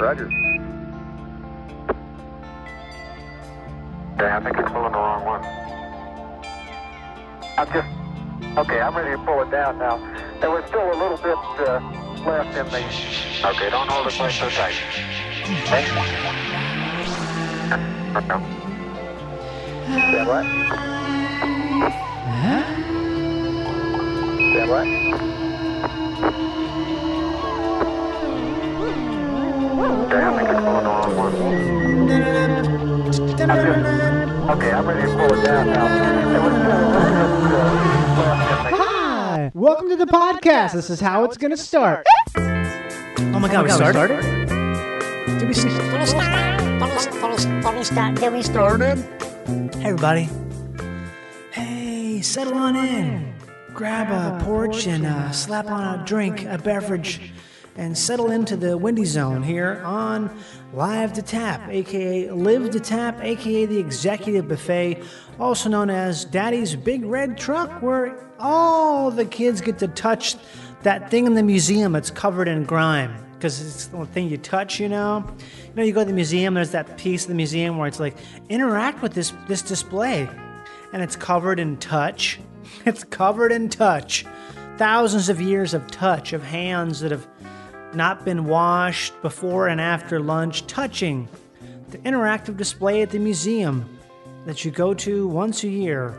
Roger. Okay, I think you're pulling the wrong one. I'm just, okay, I'm ready to pull it down now. There was still a little bit uh, left in the... Okay, don't hold it quite so tight. Okay? Stand what? Stand? Okay, I think you're pulling the wrong one. I'm just, okay, I'm ready to pull it down now. There was still a little bit left in the... Hi, welcome to the podcast. This is how it's gonna start. Oh my god, we started? Did we Did we start? Did we, did did we start? Did we start? Hey everybody. Hey, settle on in. Grab a porch and uh, slap on a drink, a beverage, and settle into the windy zone here on Live to Tap, aka Live to Tap, aka the Executive Buffet, also known as Daddy's Big Red Truck, where all the kids get to touch that thing in the museum that's covered in grime. Because it's the thing you touch, you know. You know, you go to the museum. There's that piece of the museum where it's like interact with this this display, and it's covered in touch. It's covered in touch. Thousands of years of touch of hands that have not been washed before and after lunch, touching the interactive display at the museum that you go to once a year.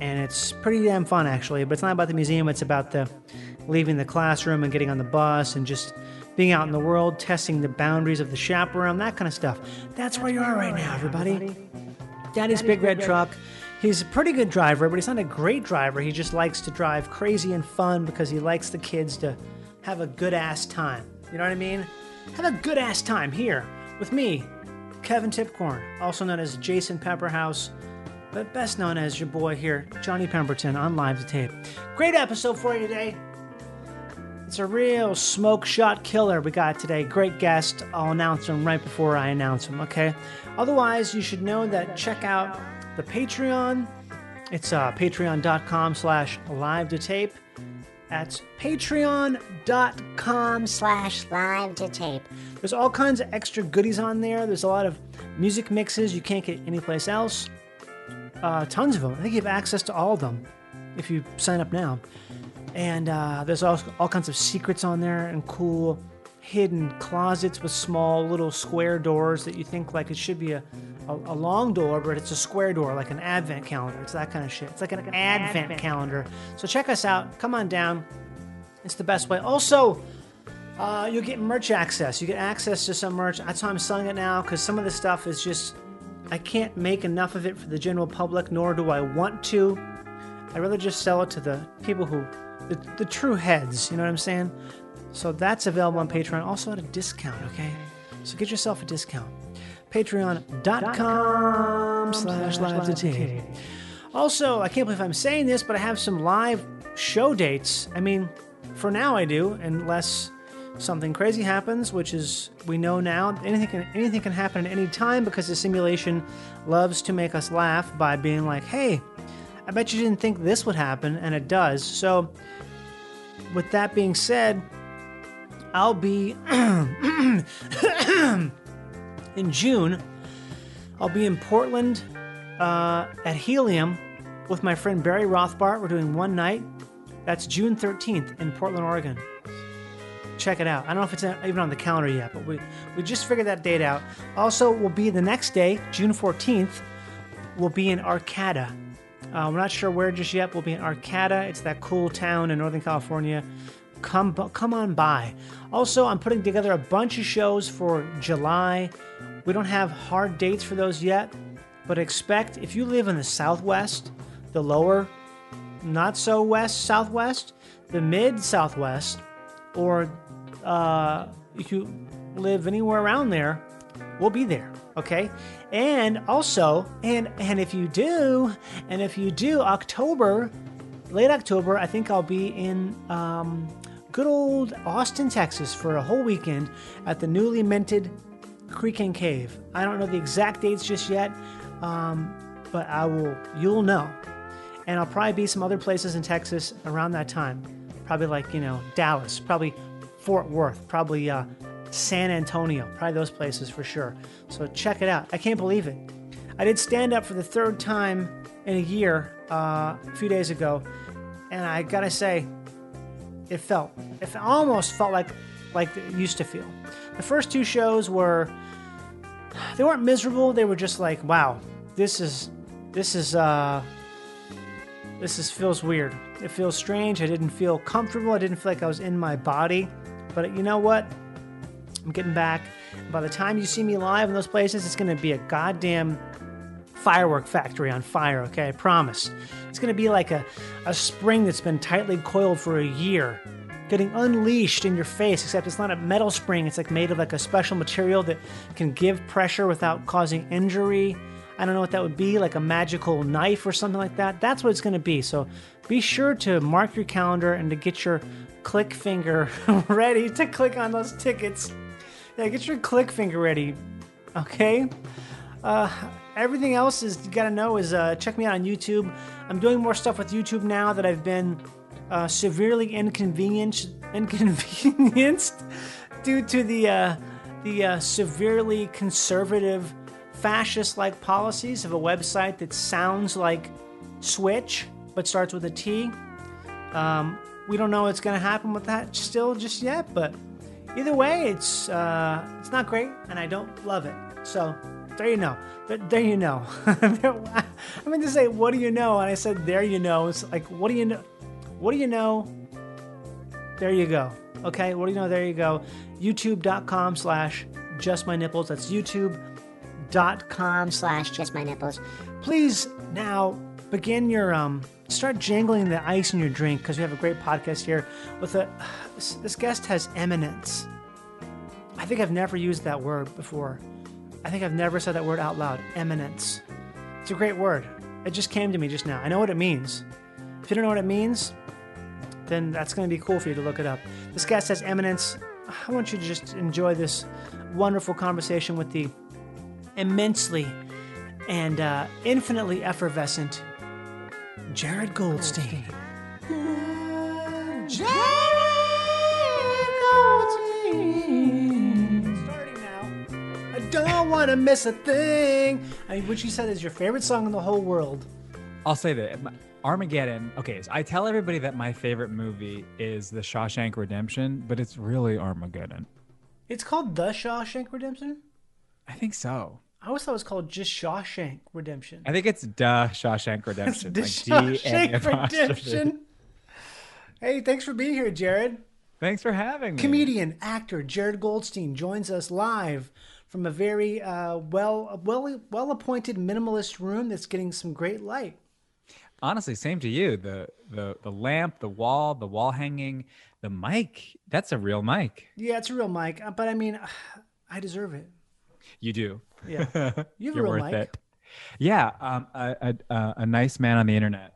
And it's pretty damn fun, actually. But it's not about the museum, it's about the leaving the classroom and getting on the bus and just being out in the world, testing the boundaries of the chaperone, that kind of stuff. That's where you are right now, everybody. Daddy's big red truck. He's a pretty good driver, but he's not a great driver. He just likes to drive crazy and fun because he likes the kids to have a good ass time. You know what I mean? Have a good ass time here with me, Kevin Tipcorn, also known as Jason Pepperhouse, but best known as your boy here, Johnny Pemberton on Live to Tape. Great episode for you today. It's a real smoke shot killer we got today. Great guest. I'll announce him right before I announce him, okay? Otherwise, you should know that check out the Patreon. It's uh, patreon.com slash live to tape. That's patreon.com. Slash live to tape. There's all kinds of extra goodies on there. There's a lot of music mixes you can't get anyplace else. Uh, tons of them. I think you have access to all of them if you sign up now. And uh, there's all, all kinds of secrets on there and cool hidden closets with small little square doors that you think like it should be a, a, a long door, but it's a square door, like an advent calendar. It's that kind of shit. It's like an advent calendar. So check us out. Come on down. It's the best way. Also, uh, you'll get merch access. You get access to some merch. That's why I'm selling it now because some of the stuff is just I can't make enough of it for the general public, nor do I want to. I'd rather just sell it to the people who, the, the true heads. You know what I'm saying? So that's available on Patreon, also at a discount. Okay, so get yourself a discount. Patreon.com slash live to tape. Also, I can't believe I'm saying this, but I have some live show dates. I mean, for now I do, unless something crazy happens, which is we know now anything can anything can happen at any time because the simulation loves to make us laugh by being like, "Hey, I bet you didn't think this would happen," and it does. So, with that being said, I'll be in June. I'll be in Portland uh, at Helium with my friend Barry Rothbart. We're doing one night. That's June 13th in Portland, Oregon. Check it out. I don't know if it's even on the calendar yet, but we, we just figured that date out. Also, we'll be the next day, June 14th, we'll be in Arcata. Uh, we're not sure where just yet. We'll be in Arcata. It's that cool town in Northern California. Come, come on by. Also, I'm putting together a bunch of shows for July. We don't have hard dates for those yet, but expect if you live in the Southwest, the lower, not so west, Southwest, the mid Southwest, or uh, if you live anywhere around there, we'll be there. Okay, and also, and and if you do, and if you do, October, late October, I think I'll be in um, good old Austin, Texas, for a whole weekend at the newly minted Creek and Cave. I don't know the exact dates just yet, um, but I will. You'll know, and I'll probably be some other places in Texas around that time. Probably like you know Dallas, probably Fort Worth, probably uh, San Antonio. Probably those places for sure. So check it out. I can't believe it. I did stand up for the third time in a year uh, a few days ago, and I gotta say, it felt it almost felt like like it used to feel. The first two shows were they weren't miserable. They were just like, wow, this is this is uh this is feels weird. It feels strange. I didn't feel comfortable. I didn't feel like I was in my body. But you know what? I'm getting back. By the time you see me live in those places, it's going to be a goddamn firework factory on fire, okay? I promise. It's to be like a, a spring that's been tightly coiled for a year, getting unleashed in your face, except it's not a metal spring. It's like made of like a special material that can give pressure without causing injury. I don't know what that would be, like a magical knife or something like that. That's what it's to be. So be sure to mark your calendar and to get your click finger ready to click on those tickets. Yeah, get your click finger ready. Okay? Uh, everything else is you gotta know is uh, check me out on YouTube. I'm doing more stuff with YouTube now that I've been uh, severely inconvenienced inconvenienced due to the uh, the uh, severely conservative fascist-like policies of a website that sounds like Switch but starts with a T. Um, we don't know what's to happen with that still just yet, but either way, it's uh, it's not great, and I don't love it. So there you know. There, there you know. I meant to say, what do you know? And I said, there you know. It's like, what do you know? What do you know? There you go. Okay, what do you know? There you go. YouTube.com slash just my nipples. That's YouTube.com slash just my nipples. Please now begin your um start jangling the ice in your drink because we have a great podcast here with a this guest has eminence. I think I've never used that word before. I think I've never said that word out loud. Eminence. It's a great word. It just came to me just now. I know what it means. If you don't know what it means, then that's going to be cool for you to look it up. This guest has eminence. I want you to just enjoy this wonderful conversation with the immensely and uh, infinitely effervescent Jared Goldstein. Starting want to miss a thing. I mean, what you said is your favorite song in the whole world. I'll say that Armageddon. Okay, so I tell everybody that my favorite movie is The Shawshank Redemption, but it's really Armageddon. It's called The Shawshank Redemption. I think so. I always thought it was called just Shawshank Redemption. I think it's Duh Shawshank Redemption. The like Shawshank. Redemption. Hey, thanks for being here, Jared. Thanks for having me. Comedian, actor Jared Goldstein joins us live from a very uh, well, well, well appointed minimalist room that's getting some great light. Honestly, same to you. The the the lamp, the wall, the wall hanging, the mic. That's a real mic. Yeah, it's a real mic, uh, but I mean, I deserve it. You do. Yeah, you have a You're real worth mic. it. Yeah, um, a, a, a nice man on the internet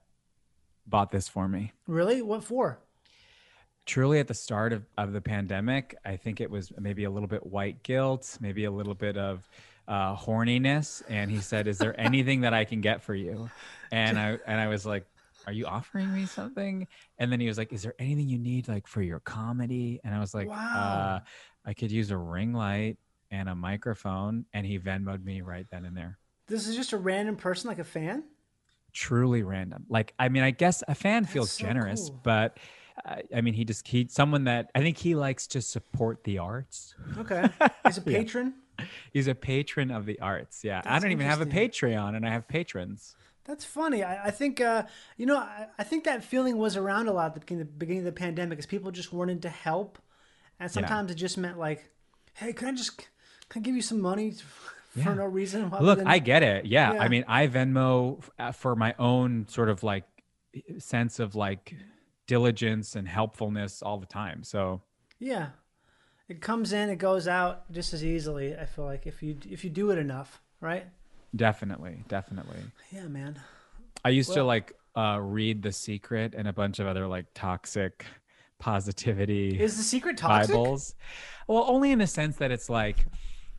bought this for me. Really? What for? Truly at the start of, of the pandemic i think it was maybe a little bit white guilt maybe a little bit of uh, horniness and he said is there anything that i can get for you and i and i was like are you offering me something and then he was like is there anything you need like for your comedy and i was like Wow. uh, i could use a ring light and a microphone and he venmoed me right then and there This is just a random person, like a fan. truly random. Like, I mean, I guess a fan feels so generous, cool. but I mean, he just he someone that I think he likes to support the arts. Okay, he's a patron. He's a patron of the arts. Yeah, I don't even have a. Patreon, and I have patrons. That's funny. I, I think uh, you know. I, I think that feeling was around a lot at the beginning, the beginning of the pandemic, because people just wanted to help, and sometimes it just meant like, "Hey, can I just can I give you some money for Yeah. no reason?" Look, than- I get it. Yeah. Yeah. I mean, I Venmo f- uh, for my own sort of like sense of like diligence and helpfulness all the time. So yeah, it comes in, it goes out just as easily. I feel like if you if you do it enough, right? definitely, definitely. Yeah, man. I used to like uh, read The Secret and a bunch of other like toxic positivity Is the secret toxic? Bibles. Well, only in the sense that it's like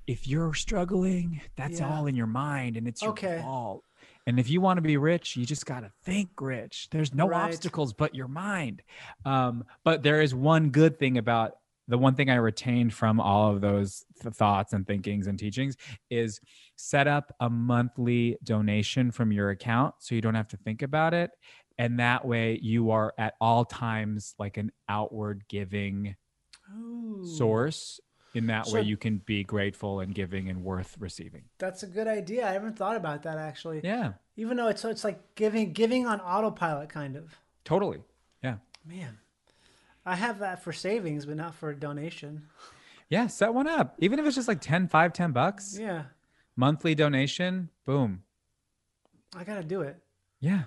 if you're struggling, that's Yeah. all in your mind and it's your Okay. fault. And if you want to be rich, you just got to think rich. There's no Right. obstacles but your mind. Um, but there is one good thing about the one thing I retained from all of those th- thoughts and thinkings and teachings is set up a monthly donation from your account so you don't have to think about it. And that way you are at all times like an outward giving source. In that So- way, you can be grateful and giving and worth receiving. That's a good idea. I haven't thought about that actually. Yeah, Even though it's it's like giving giving on autopilot kind of. totally. Yeah. Man, I have that for savings, but not for donation. Yeah. Set one up. Even if it's just like 10, 5, 10 bucks, Yeah, monthly donation, boom. I gotta do it. Yeah.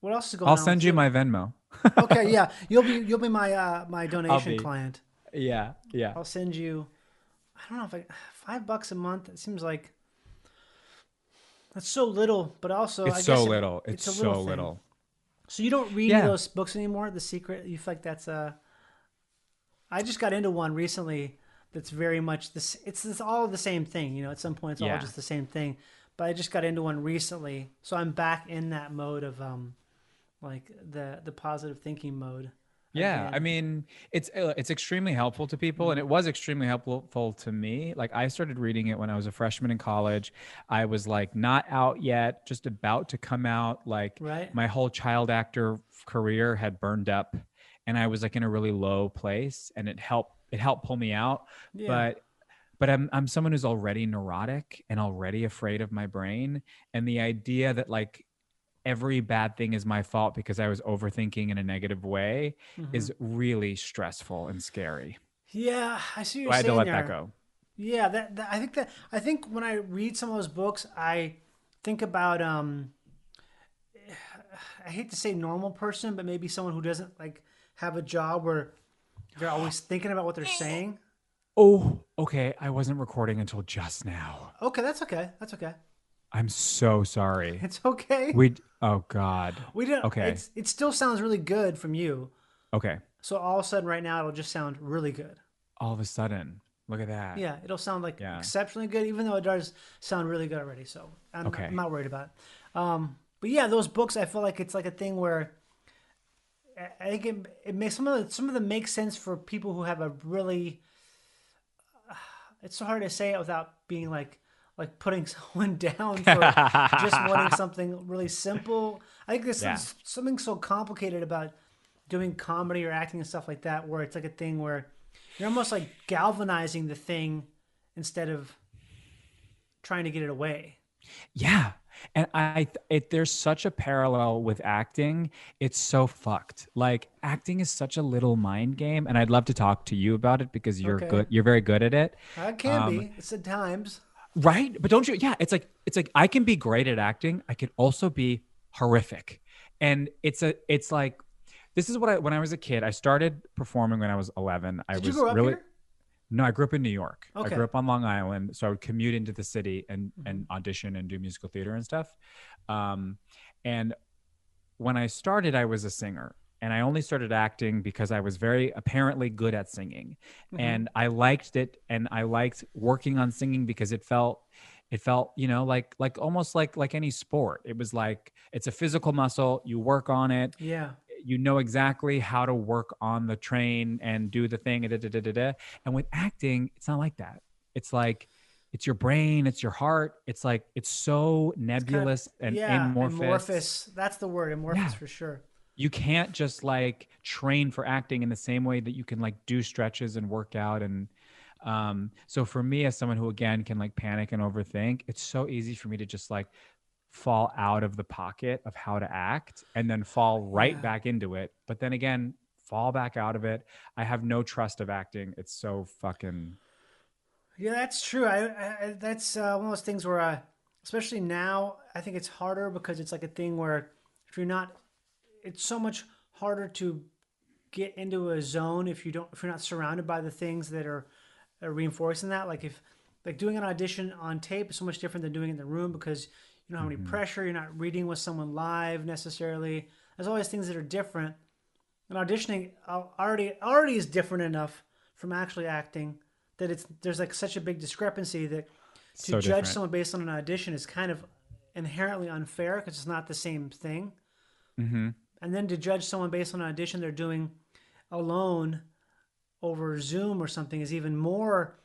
What else is going on? I'll send you my Venmo. okay, yeah, you'll be you'll be my uh my donation client. Yeah. Yeah. I'll send you. I don't know if I five bucks a month. It seems like that's so little, but also I It's so guess it- little. It's, a so thing. little. So you don't read Yeah. those books anymore? The Secret. You feel like that's a. I just got into one recently. That's very much this. It's this, all the same thing. You know, at some point it's all just the same thing. But I just got into one recently, so I'm back in that mode of um, like the the positive thinking mode. Yeah. I mean, it's uh, it's extremely helpful to people, and it was extremely helpful to me. Like I started reading it when I was a freshman in college. I was like not out yet, just about to come out. Like Right. my whole child actor career had burned up, and I was like in a really low place, and it helped it helped pull me out. Yeah. But but I'm I'm someone who's already neurotic and already afraid of my brain, and the idea that like every bad thing is my fault because I was overthinking in a negative way Mm-hmm. is really stressful and scary. Yeah, I see. What you're I had to let there. that go. Yeah, that, that I think that I think when I read some of those books, I think about um I hate to say normal person, but maybe someone who doesn't like have a job where they're always thinking about what they're saying. Oh, okay. I wasn't recording until just now. Okay, that's okay. That's okay. I'm so sorry. It's okay. We oh god. We didn't. okay. It's, it still sounds really good from you. Okay. So all of a sudden, right now, it'll just sound really good. All of a sudden, look at that. Yeah, it'll sound like Yeah. exceptionally good, even though it does sound really good already. So I'm, Okay. I'm not worried about it. Um, but yeah, those books, I feel like it's like a thing where I- think it, it makes some of the, some of them make sense for people who have a really. It's so hard to say it without being like like putting someone down for just wanting something really simple. I think there's some- Yeah. something so complicated about doing comedy or acting and stuff like that, where it's like a thing where you're almost like galvanizing the thing instead of trying to get it away. Yeah. And I, it, there's such a parallel with acting. It's so fucked. Like acting is such a little mind game, and I'd love to talk to you about it because you're Okay. good. You're very good at it, It can Um, be. It's at times. Right? But don't you? Yeah, it's like it's like I can be great at acting. I could also be horrific, and it's a it's like this is what I when I was a kid. I started performing when I was 11. I Did was you grow up really here? no. I grew up in New York. Okay. I grew up on Long Island, so I would commute into the city and Mm-hmm. and audition and do musical theater and stuff. Um, and when I started, I was a singer. And I only started acting because I was very apparently good at singing. Mm-hmm. And I liked it and I liked working on singing because it felt it felt, you know, like like almost like like any sport. It was like it's a physical muscle, you work on it, Yeah. you know exactly how to work on the train and do the thing. Da, da, da, da, da. And with acting, it's not like that. It's like it's your brain, it's your heart. It's like it's so nebulous and yeah. amorphous. Amorphous. That's the word. Amorphous Yeah. for sure. You can't just like train for acting in the same way that you can like do stretches and work out and um so for me as someone who again can like panic and overthink, it's so easy for me to just like fall out of the pocket of how to act and then fall right Yeah. back into it. But then again, fall back out of it. I have no trust of acting. It's so fucking Yeah, that's true. I, I I- that's uh, one of those things where, uh, especially now, I think it's harder because it's like a thing where if you're not, it's so much harder to get into a zone if you don't if you're not surrounded by the things that are, are reinforcing that. Like if like doing an audition on tape is so much different than doing it in the room because you don't have any pressure. You're not reading with someone live necessarily. There's always things that are different. And auditioning uh, already already is different enough from actually acting that it's there's like such a big discrepancy that to So judge different. someone based on an audition is kind of inherently unfair because it's not the same thing. Mhm. And then to judge someone based on an audition they're doing alone over Zoom or something is even more.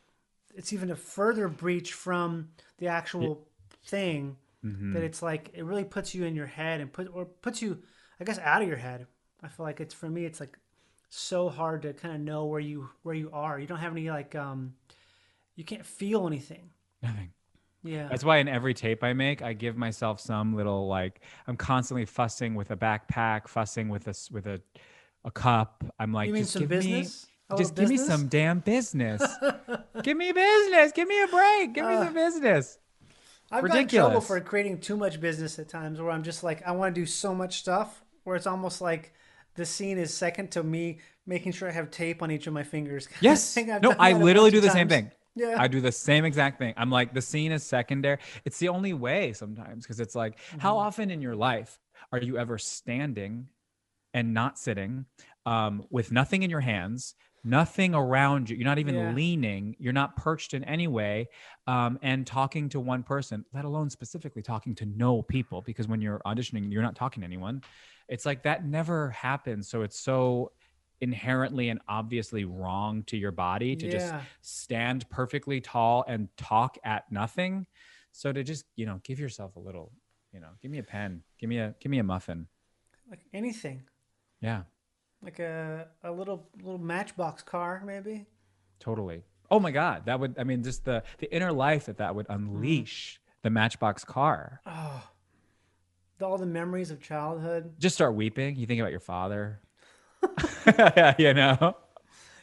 It's even a further breach from the actual thing. Mm-hmm. That it's like it really puts you in your head and put or puts you, I guess, out of your head. I feel like it's for me. It's like so hard to kind of know where you where you are. You don't have any like um, you can't feel anything. Nothing. Yeah. That's why in every tape I make, I give myself some little like I'm constantly fussing with a backpack, fussing with a with a a cup. I'm like, you mean just some give business? me, A just give me some damn business. give me business. Give me a break. Give me Uh, some business. I've got in trouble for creating too much business at times where I'm just like I want to do so much stuff where it's almost like the scene is second to me making sure I have tape on each of my fingers. Yes. No, I literally do the same thing. Yeah. I do the same exact thing. I'm like, the scene is secondary. It's the only way sometimes because it's like, how Mm-hmm. often in your life are you ever standing and not sitting um, with nothing in your hands, nothing around you? You're not even Yeah. leaning, you're not perched in any way, um, and talking to one person, let alone specifically talking to no people because when you're auditioning, you're not talking to anyone. It's like that never happens. So it's so inherently and obviously wrong to your body to just stand perfectly tall and talk at nothing. So to just, you know, give yourself a little, you know, give me a pen, give me a give me a muffin. like anything. Yeah, Like a a little little matchbox car maybe. totally. Oh my god, that would I mean just the the inner life that that would mm-hmm. unleash the Matchbox car. Oh. All the memories of childhood. Just start weeping. You think about your father. you know,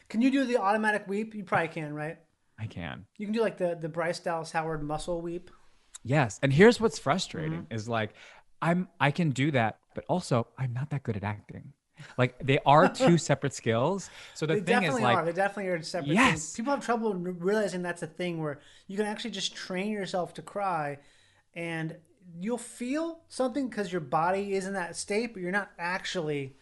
Can you do the automatic weep? You probably can, right? I can. You can do like the the Bryce Dallas Howard muscle weep. Yes. And here's what's frustrating Mm-hmm. is like I'm I can do that, but also I'm not that good at acting. Like they are two separate skills. So the They thing is definitely like are. They definitely are separate Yes. things. People have trouble realizing that's a thing where you can actually just train yourself to cry, and you'll feel something because your body is in that state, but you're not actually.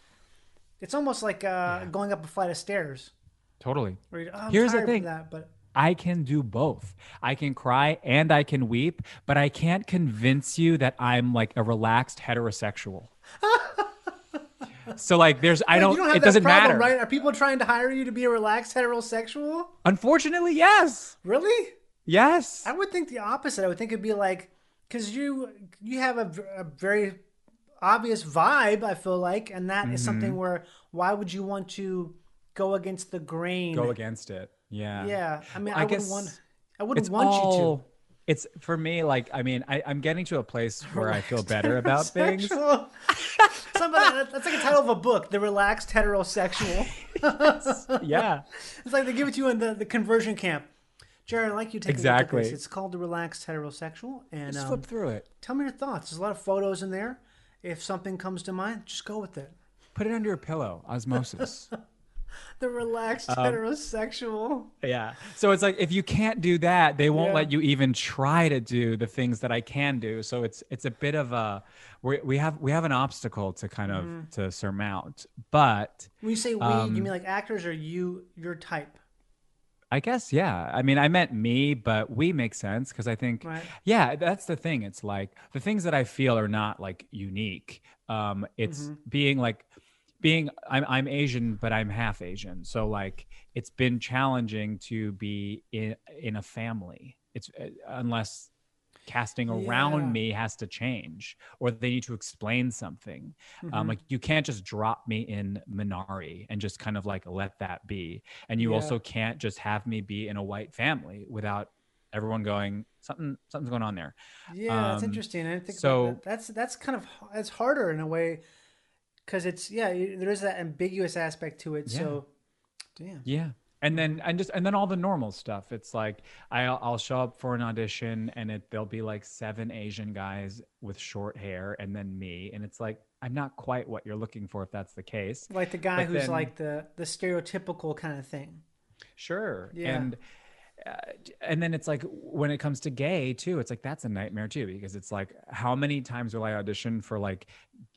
It's almost like uh, going up a flight of stairs. totally. You're, oh, Here's the thing. That, but I can do both. I can cry and I can weep, but I can't convince you that I'm like a relaxed heterosexual. so like there's I don't, You don't have it doesn't problem, matter. right? Are people trying to hire you to be a relaxed heterosexual? Unfortunately, yes. Really? Yes. I would think the opposite. I would think it'd be like because you you have a very obvious vibe. I feel like, and that is Mm-hmm. something where why would you want to go against the grain? Go against it. Yeah. Yeah, I mean, I, I wouldn't guess want. I wouldn't It's want you all, It's for me, like, I mean, I, I'm getting to a place where I feel better about things. Somebody, that's like a title of a book, The Relaxed Heterosexual. Yeah. It's like they give it to you in the, the conversion camp. Jared, I'd like you to a Exactly. It's called The Relaxed Heterosexual. And Just um, flip through it. tell me your thoughts. There's a lot of photos in there. If something comes to mind, just go with it. Put it under your pillow. Osmosis. The relaxed Um, heterosexual. yeah. So it's like if you can't do that, they won't Yeah. let you even try to do the things that I can do. So it's it's a bit of a we we have we have an obstacle to kind of Mm-hmm. to surmount. But When you say we, Um, you mean like actors or you, your type? I guess yeah. I mean, I meant me, but we make sense because I think Right. yeah, that's the thing. It's like the things that I feel are not like unique. Um, it's Mm-hmm. being like being I'm I'm Asian, but I'm half Asian. So like it's been challenging to be in in a family. It's uh, unless casting Yeah. around me has to change or they need to explain something Mm-hmm. um, like you can't just drop me in minari and just kind of like let that be and you Yeah. also can't just have me be in a white family without everyone going something something's going on there Yeah, that's Um, interesting. I think so- that. That's that's kind of it's harder in a way because it's yeah there is that ambiguous aspect to it. So, damn. yeah and then and just and then all the normal stuff it's like i'll, I'll show up for an audition and it there'll be like seven asian guys with short hair and then me and it's like i'm not quite what you're looking for if that's the case Like the guy But who's then- like the the stereotypical kind of thing. Sure. Yeah. And uh, and then it's like when it comes to gay too, it's like that's a nightmare too because it's like how many times will I audition for like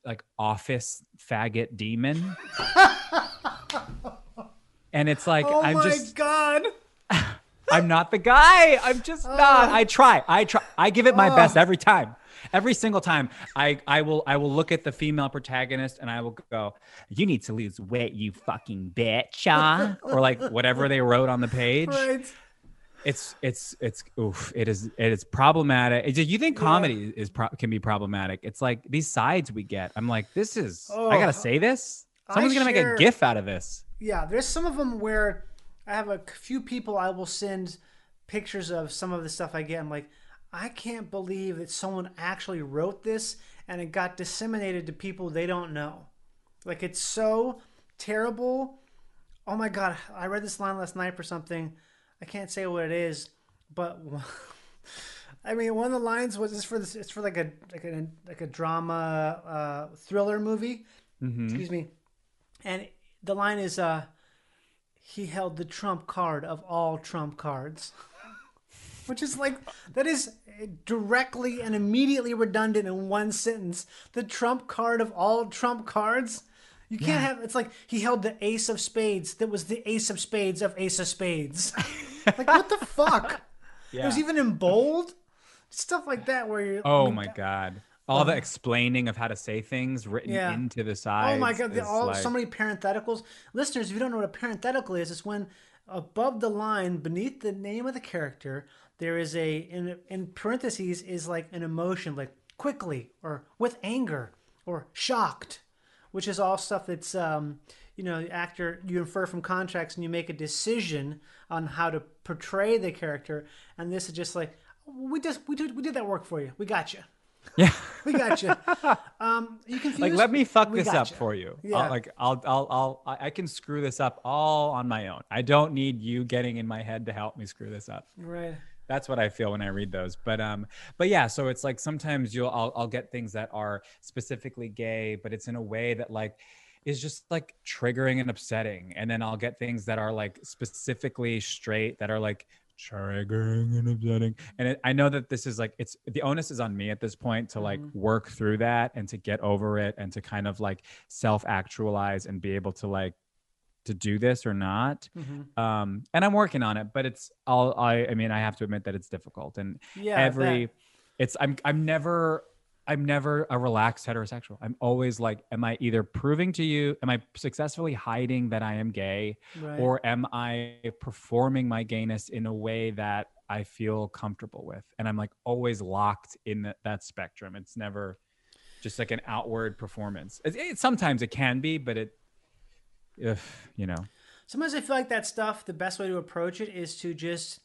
like office faggot demon? and it's like Oh I'm my just god! I'm not the guy. I'm just uh. not. I try. I try. I give it my uh. best every time. Every single time, I I will I will look at the female protagonist and I will go, "You need to lose weight, you fucking bitch," huh?" or like whatever they wrote on the page. Right. It's it's it's oof. It is it is problematic. It's- you think comedy is pro- can be problematic? It's like these sides we get. I'm like, this is. Oh, I gotta say this. Someone's I gonna make a GIF out of this. Yeah, there's some of them where I have a few people I will send pictures of some of the stuff I get. I'm like, I can't believe that someone actually wrote this and it got disseminated to people they don't know. Like it's so terrible. Oh my god, I read this line last night for something. I can't say what it is, but I mean, one of the lines was it's for this. It's for like a like a like a drama uh, thriller movie. Excuse me, and the line is uh, he held the trump card of all trump cards, which is like that is directly and immediately redundant in one sentence. The trump card of all trump cards. You can't have. It's like he held the ace of spades. That was the ace of spades of ace of spades. like what the fuck? It was even in bold. Stuff like that where you're. Oh my god. All the explaining of how to say things written Yeah. into the sides. Oh my god! All like- so many parentheticals. Listeners, if you don't know what a parenthetical is, it's when above the line, beneath the name of the character, there is a in in parentheses is like an emotion, like quickly or with anger or shocked, which is all stuff that's um, you know, the actor you infer from contracts and you make a decision on how to portray the character. And this is just like we just we did we did that work for you. We got you. Yeah. We got you. um, you confused? like let me fuck We this up for you. Yeah. I'll, like I'll I'll I'll I I can screw this up all on my own. I don't need you getting in my head to help me screw this up. Right. That's what I feel when I read those. But um, but yeah, so it's like sometimes you'll I'll, I'll get things that are specifically gay, but it's in a way that like is just like triggering and upsetting. And then I'll get things that are like specifically straight that are like triggering and upsetting. And it, I know that this is like it's the onus is on me at this point to like work through that and to get over it and to kind of like self actualize and be able to like to do this or not Mm-hmm. um and i'm working on it but it's all i i mean i have to admit that it's difficult and Yeah, every bet. it's i'm i'm never i'm never a relaxed heterosexual. I'm always like am i either proving to you am i successfully hiding that i am gay Right. or am i performing my gayness in a way that i feel comfortable with? And i'm like always locked in that, that spectrum. It's never just like an outward performance. It, it, sometimes it can be but it if you know. Sometimes I feel like that stuff, the best way to approach it is to just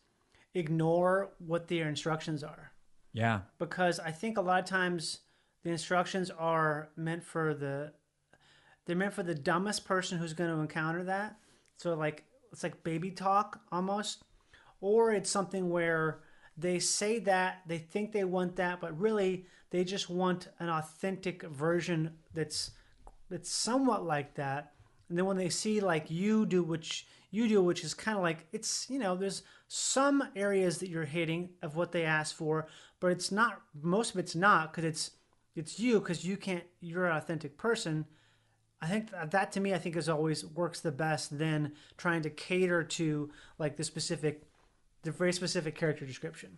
ignore what their instructions are. Yeah Because I think a lot of times the instructions are meant for the they're meant for the dumbest person who's going to encounter that. So like it's like baby talk almost. Or it's something where they say that, they think they want that, but really they just want an authentic version that's that's somewhat like that. And then when they see like you do which you do, which is kind of like it's you know there's some areas that you're hitting of what they asked for, but it's not most of it's not because it's it's you because you can't you're an authentic person. I think that, that to me I think is always works the best than trying to cater to like the specific the very specific character description.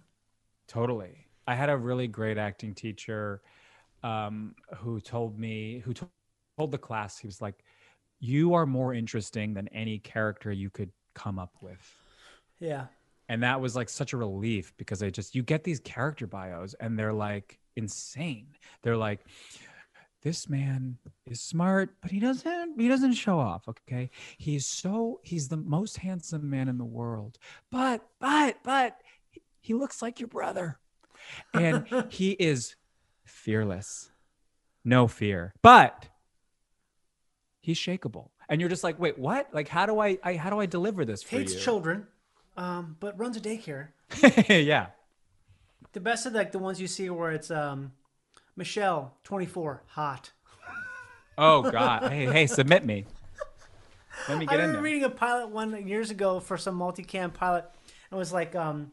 Totally. I had a really great acting teacher um, who told me, who to- told the class, he was like, You are more interesting than any character you could come up with. Yeah. And that was like such a relief because I just, you get these character bios and they're like insane. They're like, this man is smart, but he doesn't he doesn't show off, okay? He's so he's the most handsome man in the world. But but but he looks like your brother. And he is fearless. No fear. But he's shakable. And you're just like, "Wait, what? Like how do I, I how do I deliver this for Hates you?" children, um, but runs a daycare. yeah. The best of like the ones you see where it's um, Michelle, 24, hot. Oh god. hey, hey, submit me. Let me I get in remember there. reading a pilot one years ago for some multicam pilot. It was like um,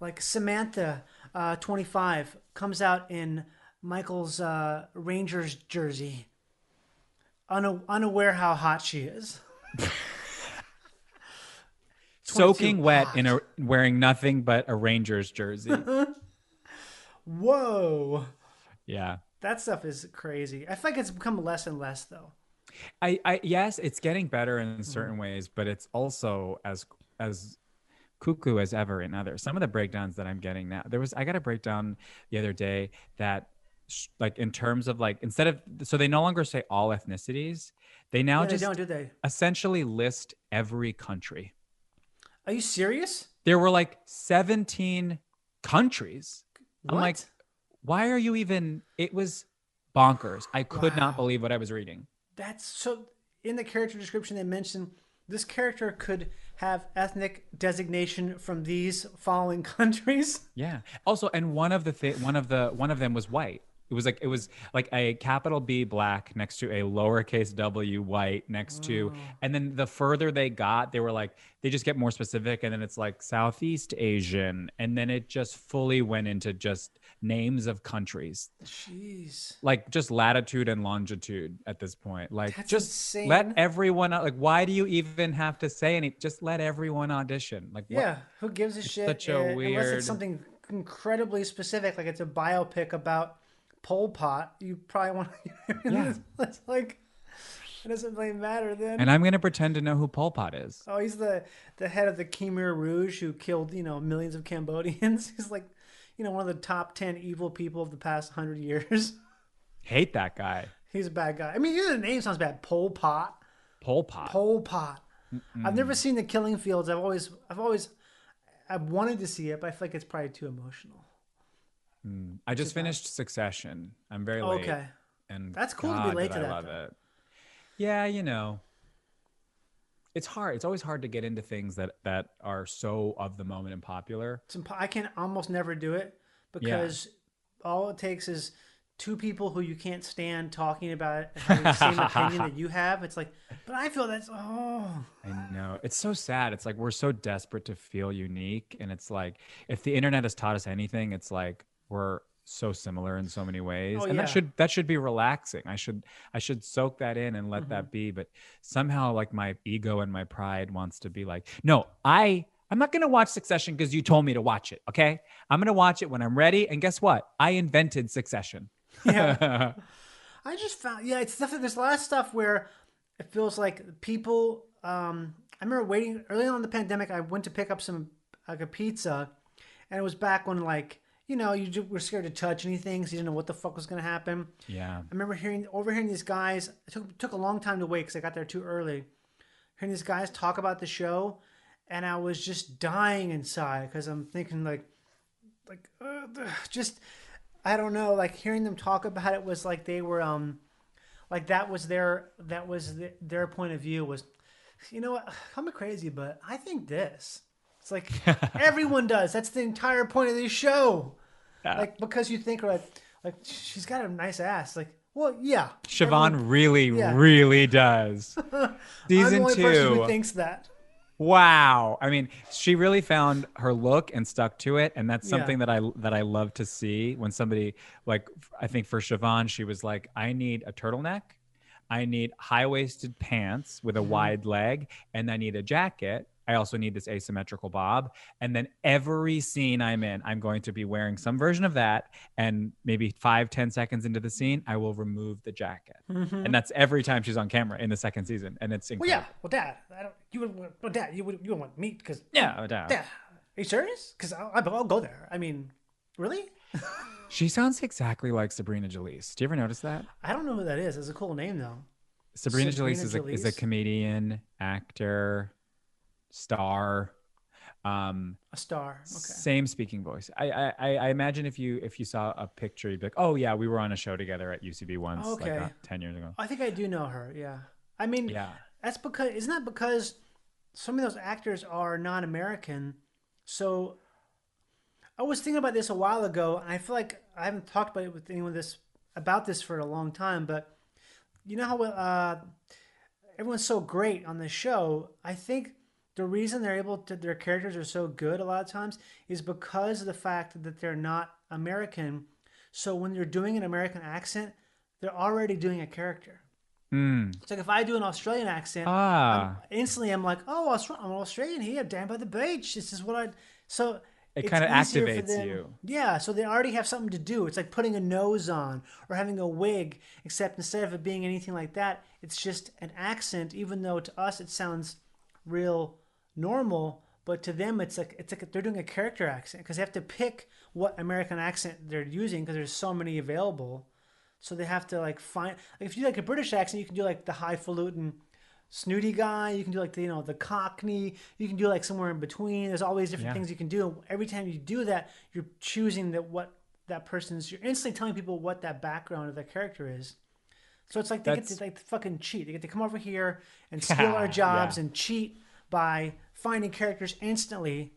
like Samantha, uh, 25, comes out in Michael's uh, Rangers jersey, una- unaware how hot she is. soaking 22. wet in a wearing nothing but a Rangers jersey. Whoa. yeah. That stuff is crazy. I feel like it's become less and less though. I, I yes, it's getting better Mm-hmm. in certain ways, but it's also as as cuckoo as ever in others. Some of the breakdowns that I'm getting now, there was I got a breakdown the other day that sh- like in terms of like instead of so they no longer say all ethnicities, they now Yeah, they just don't do they? essentially list every country. Are you serious? There were like 17 countries. I'm like, What? why are you even? It was bonkers. I could not believe what I was reading. That's so. In the character description, they mentioned this character could have ethnic designation from these following countries. Yeah. Also, and one of the thi- one of the one of them was white. It was like it was like a capital B black next to a lowercase W white next to, and then the further they got, they were like they just get more specific, and then it's like Southeast Asian, and then it just fully went into just names of countries, Jeez. like just latitude and longitude at this point. Like That's just let everyone like why do you even have to say any? Just let everyone audition. Like what- Yeah, who gives a shit? such a uh, Unless it's something incredibly specific, like it's a biopic about Pol Pot, you probably want to. Yeah. it's like it doesn't really matter then. And I'm gonna pretend to know who Pol Pot is. oh, he's the the head of the Khmer Rouge who killed you know millions of Cambodians. He's like, you know, one of the top ten evil people of the past hundred years. Hate that guy. he's a bad guy. I mean, even the name sounds bad. Pol Pot. Pol Pot. Pol Pot. I've never seen the Killing Fields. I've always, I've always, I've wanted to see it, but I feel like it's probably too emotional. Mm. I just finished Succession. I'm very late. Okay. And That's cool to be God, late to I that, love though. it. Yeah, you know. It's hard. It's always hard to get into things that that are so of the moment and popular. It's imp- I can almost never do it because all it takes is two people who you can't stand talking about it having the same opinion that you have. It's like, but I feel that's oh I know. It's so sad. It's like we're so desperate to feel unique and it's like if the internet has taught us anything, it's like we're so similar in so many ways. Oh, and yeah. that should that should be relaxing. I should I should soak that in and let Mm-hmm. that be, but somehow like my ego and my pride wants to be like, "No, I I'm not going to watch Succession because you told me to watch it, okay? I'm going to watch it when I'm ready." And guess what? I invented Succession. yeah. I just found yeah, it's definitely there's a lot of stuff where it feels like people. Um, I remember waiting early on in the pandemic. I went to pick up some like a pizza, and it was back when like you know you were scared to touch anything, so you didn't know what the fuck was gonna happen. yeah. I remember hearing overhearing these guys. It took took a long time to wait because I got there too early. Hearing these guys talk about the show, and I was just dying inside because I'm thinking like, like uh, just I don't know. Like hearing them talk about it was like they were um, like that was their that was the, their point of view was, you know what? I'm crazy, but I think this. It's like everyone does. That's the entire point of this show. Like because you think like like she's got a nice ass. Like well yeah. Siobhan really yeah. really does. I'm Season the only 2. person who thinks that. Wow. I mean, she really found her look and stuck to it, and that's Yeah. something that I that I love to see when somebody like I think for Siobhan, she was like, I need a turtleneck, I need high waisted pants with a Mm-hmm. wide leg, and I need a jacket. I also need this asymmetrical bob. And then every scene I'm in, I'm going to be wearing some version of that. And maybe five, ten seconds into the scene, I will remove the jacket. Mm-hmm. And that's every time she's on camera in the second season. And it's Well incredible. yeah. Well dad, I don't you would want- well dad, you would you would want meat because Yeah. Oh, yeah. Dad, are you serious? Because I'll, I'll go there. I mean, really? She sounds exactly like Sabrina Jalees. Do you ever notice that? I don't know who that is. It's a cool name though. Sabrina, Sabrina Jalees is a, is a comedian, actor, star. Um, A star. Okay. Same speaking voice. I, I I imagine if you if you saw a picture, you'd be like, oh yeah, we were on a show together at UCB once, like Okay. uh, ten years ago. I think I do know her. Yeah. I mean, Yeah. that's because isn't that because some of those actors are non-American? So I was thinking about this a while ago, and I feel like I haven't talked about it with anyone this about this for a long time. But you know how uh, everyone's so great on the show. I think the reason they're able to their characters are so good a lot of times is because of the fact that they're not American. So when they're doing an American accent, they're already doing a character. Mm. It's like if I do an Australian accent, Ah. instantly I'm like, oh, I'm Australian here, down by the beach. This is what I. So It kinda activates you. Yeah, so they already have something to do. It's like putting a nose on or having a wig, except instead of it being anything like that, it's just an accent. Even though to us it sounds real normal, but to them it's like it's like they're doing a character accent because they have to pick what American accent they're using because there's so many available. So they have to like find like if you do like a British accent, you can do like the highfalutin snooty guy. You can do like the you know the Cockney. You can do like somewhere in between. There's always different Yeah. things you can do. And every time you do that, you're choosing that what that person's. You're instantly telling people what that background of that character is. So it's like they get to like fucking cheat. They get to come over here and steal our jobs Yeah. and cheat by finding characters instantly.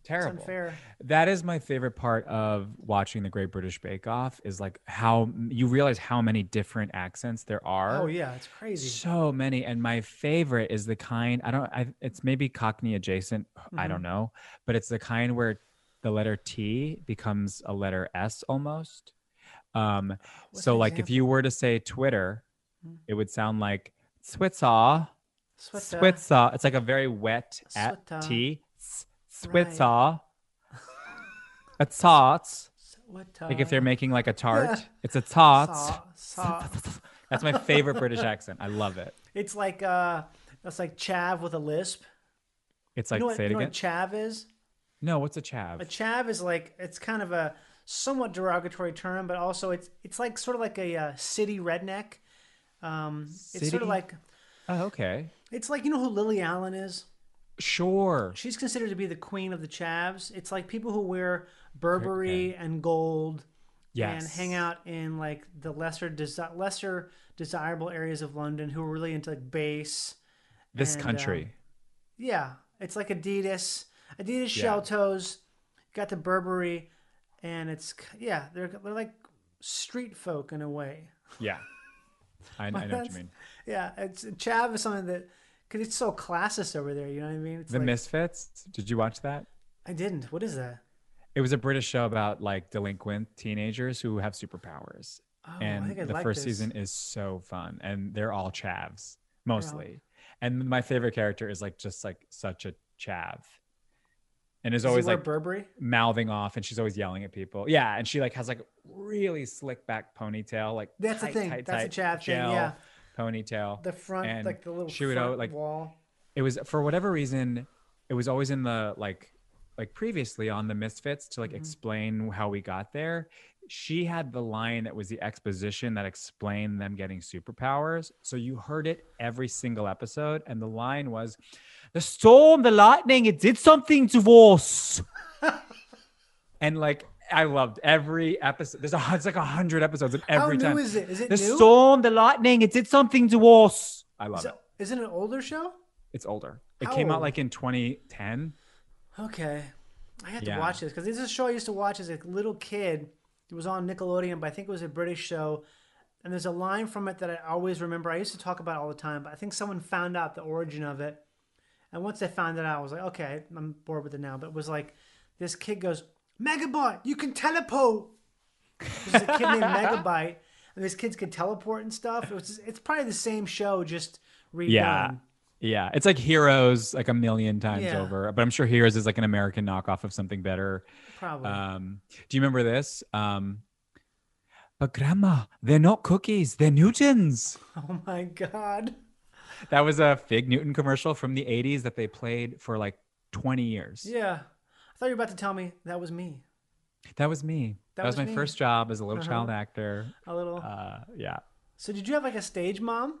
It's Terrible. unfair. That is my favorite part of watching the Great British Bake Off is like how you realize how many different accents there are. Oh yeah, it's crazy. So many, and my favorite is the kind I don't. I, it's maybe Cockney adjacent. I Mm-hmm. don't know, but it's the kind where the letter T becomes a letter S almost. Um, so like if you were to say Twitter, it would sound like Switzaw. Switzaw. It's like a very wet at Sweater. T. S- A tart. Like if they're making like a tart, it's a saw- That's my favorite British accent. I love it. It's like uh, that's like chav with a lisp. It's You like know what, say you it know again. chav is? no, what's a chav? A chav is like it's kind of a somewhat derogatory term, but also it's it's like sort of like a uh, city redneck. Um, it's sort of like oh, okay. It's like you know who Lily Allen is. Sure. She's considered to be the queen of the chavs. It's like people who wear Burberry and gold and hang out in like the lesser desi- lesser desirable areas of London who are really into like bass. This and, country. um, Yeah, it's like Adidas, Adidas Yeah. shell toes, got the Burberry, and it's yeah, they're they're like street folk in a way. yeah. I, I know what you mean. Yeah, it's chav is something that because it's so classist over there. You know what I mean? It's The like, Misfits. Did you watch that? I didn't. What is that? It was a British show about like delinquent teenagers who have superpowers. Oh, I and think I the like first this. season is so fun and they're all chavs mostly and my favorite character is like just like such a chav and is always like Burberry. mouthing off and she's always yelling at people yeah and she like has like really slick back ponytail like That's the thing. tight, That's tight chav thing, yeah. Ponytail The front, and like the little she would front like wall. it was for whatever reason it was always in the like like previously on the misfits to Mm-hmm. like explain how we got there she had the line that was the exposition that explained them getting superpowers so you heard it every single episode and the line was the storm the lightning it did something to us and like I loved every episode. There's a it's like a hundred episodes, How every new time is it? Is it the new? storm, the lightning, it did something to us. I love Is it. it, is it an older show? It's older. It How came out like in 2010. Okay, I have to watch this because this is a show I used to watch as a little kid. It was on Nickelodeon, but I think it was a British show. And there's a line from it that I always remember. I used to talk about it all the time, but I think someone found out the origin of it. And once they found it out, I was like, okay, I'm bored with it now. But it was like, this kid goes, Megabyte, you can teleport. There's a kid named Megabyte, and these kids can teleport and stuff. It was just, it's probably the same show, just redone. Yeah. Yeah. It's like Heroes like a million times Yeah. over. But I'm sure Heroes is like an American knockoff of something better. Probably. Um, do you remember this? Um, but grandma, they're not cookies, they're Newtons. oh my God. That was a Fig Newton commercial from the 80s that they played for like 20 years. Yeah. I thought you were about to tell me that was me. That was me. That That, was, was my me. first job as a little Uh-huh. child actor. A little. Uh, yeah, so did you have like a stage mom,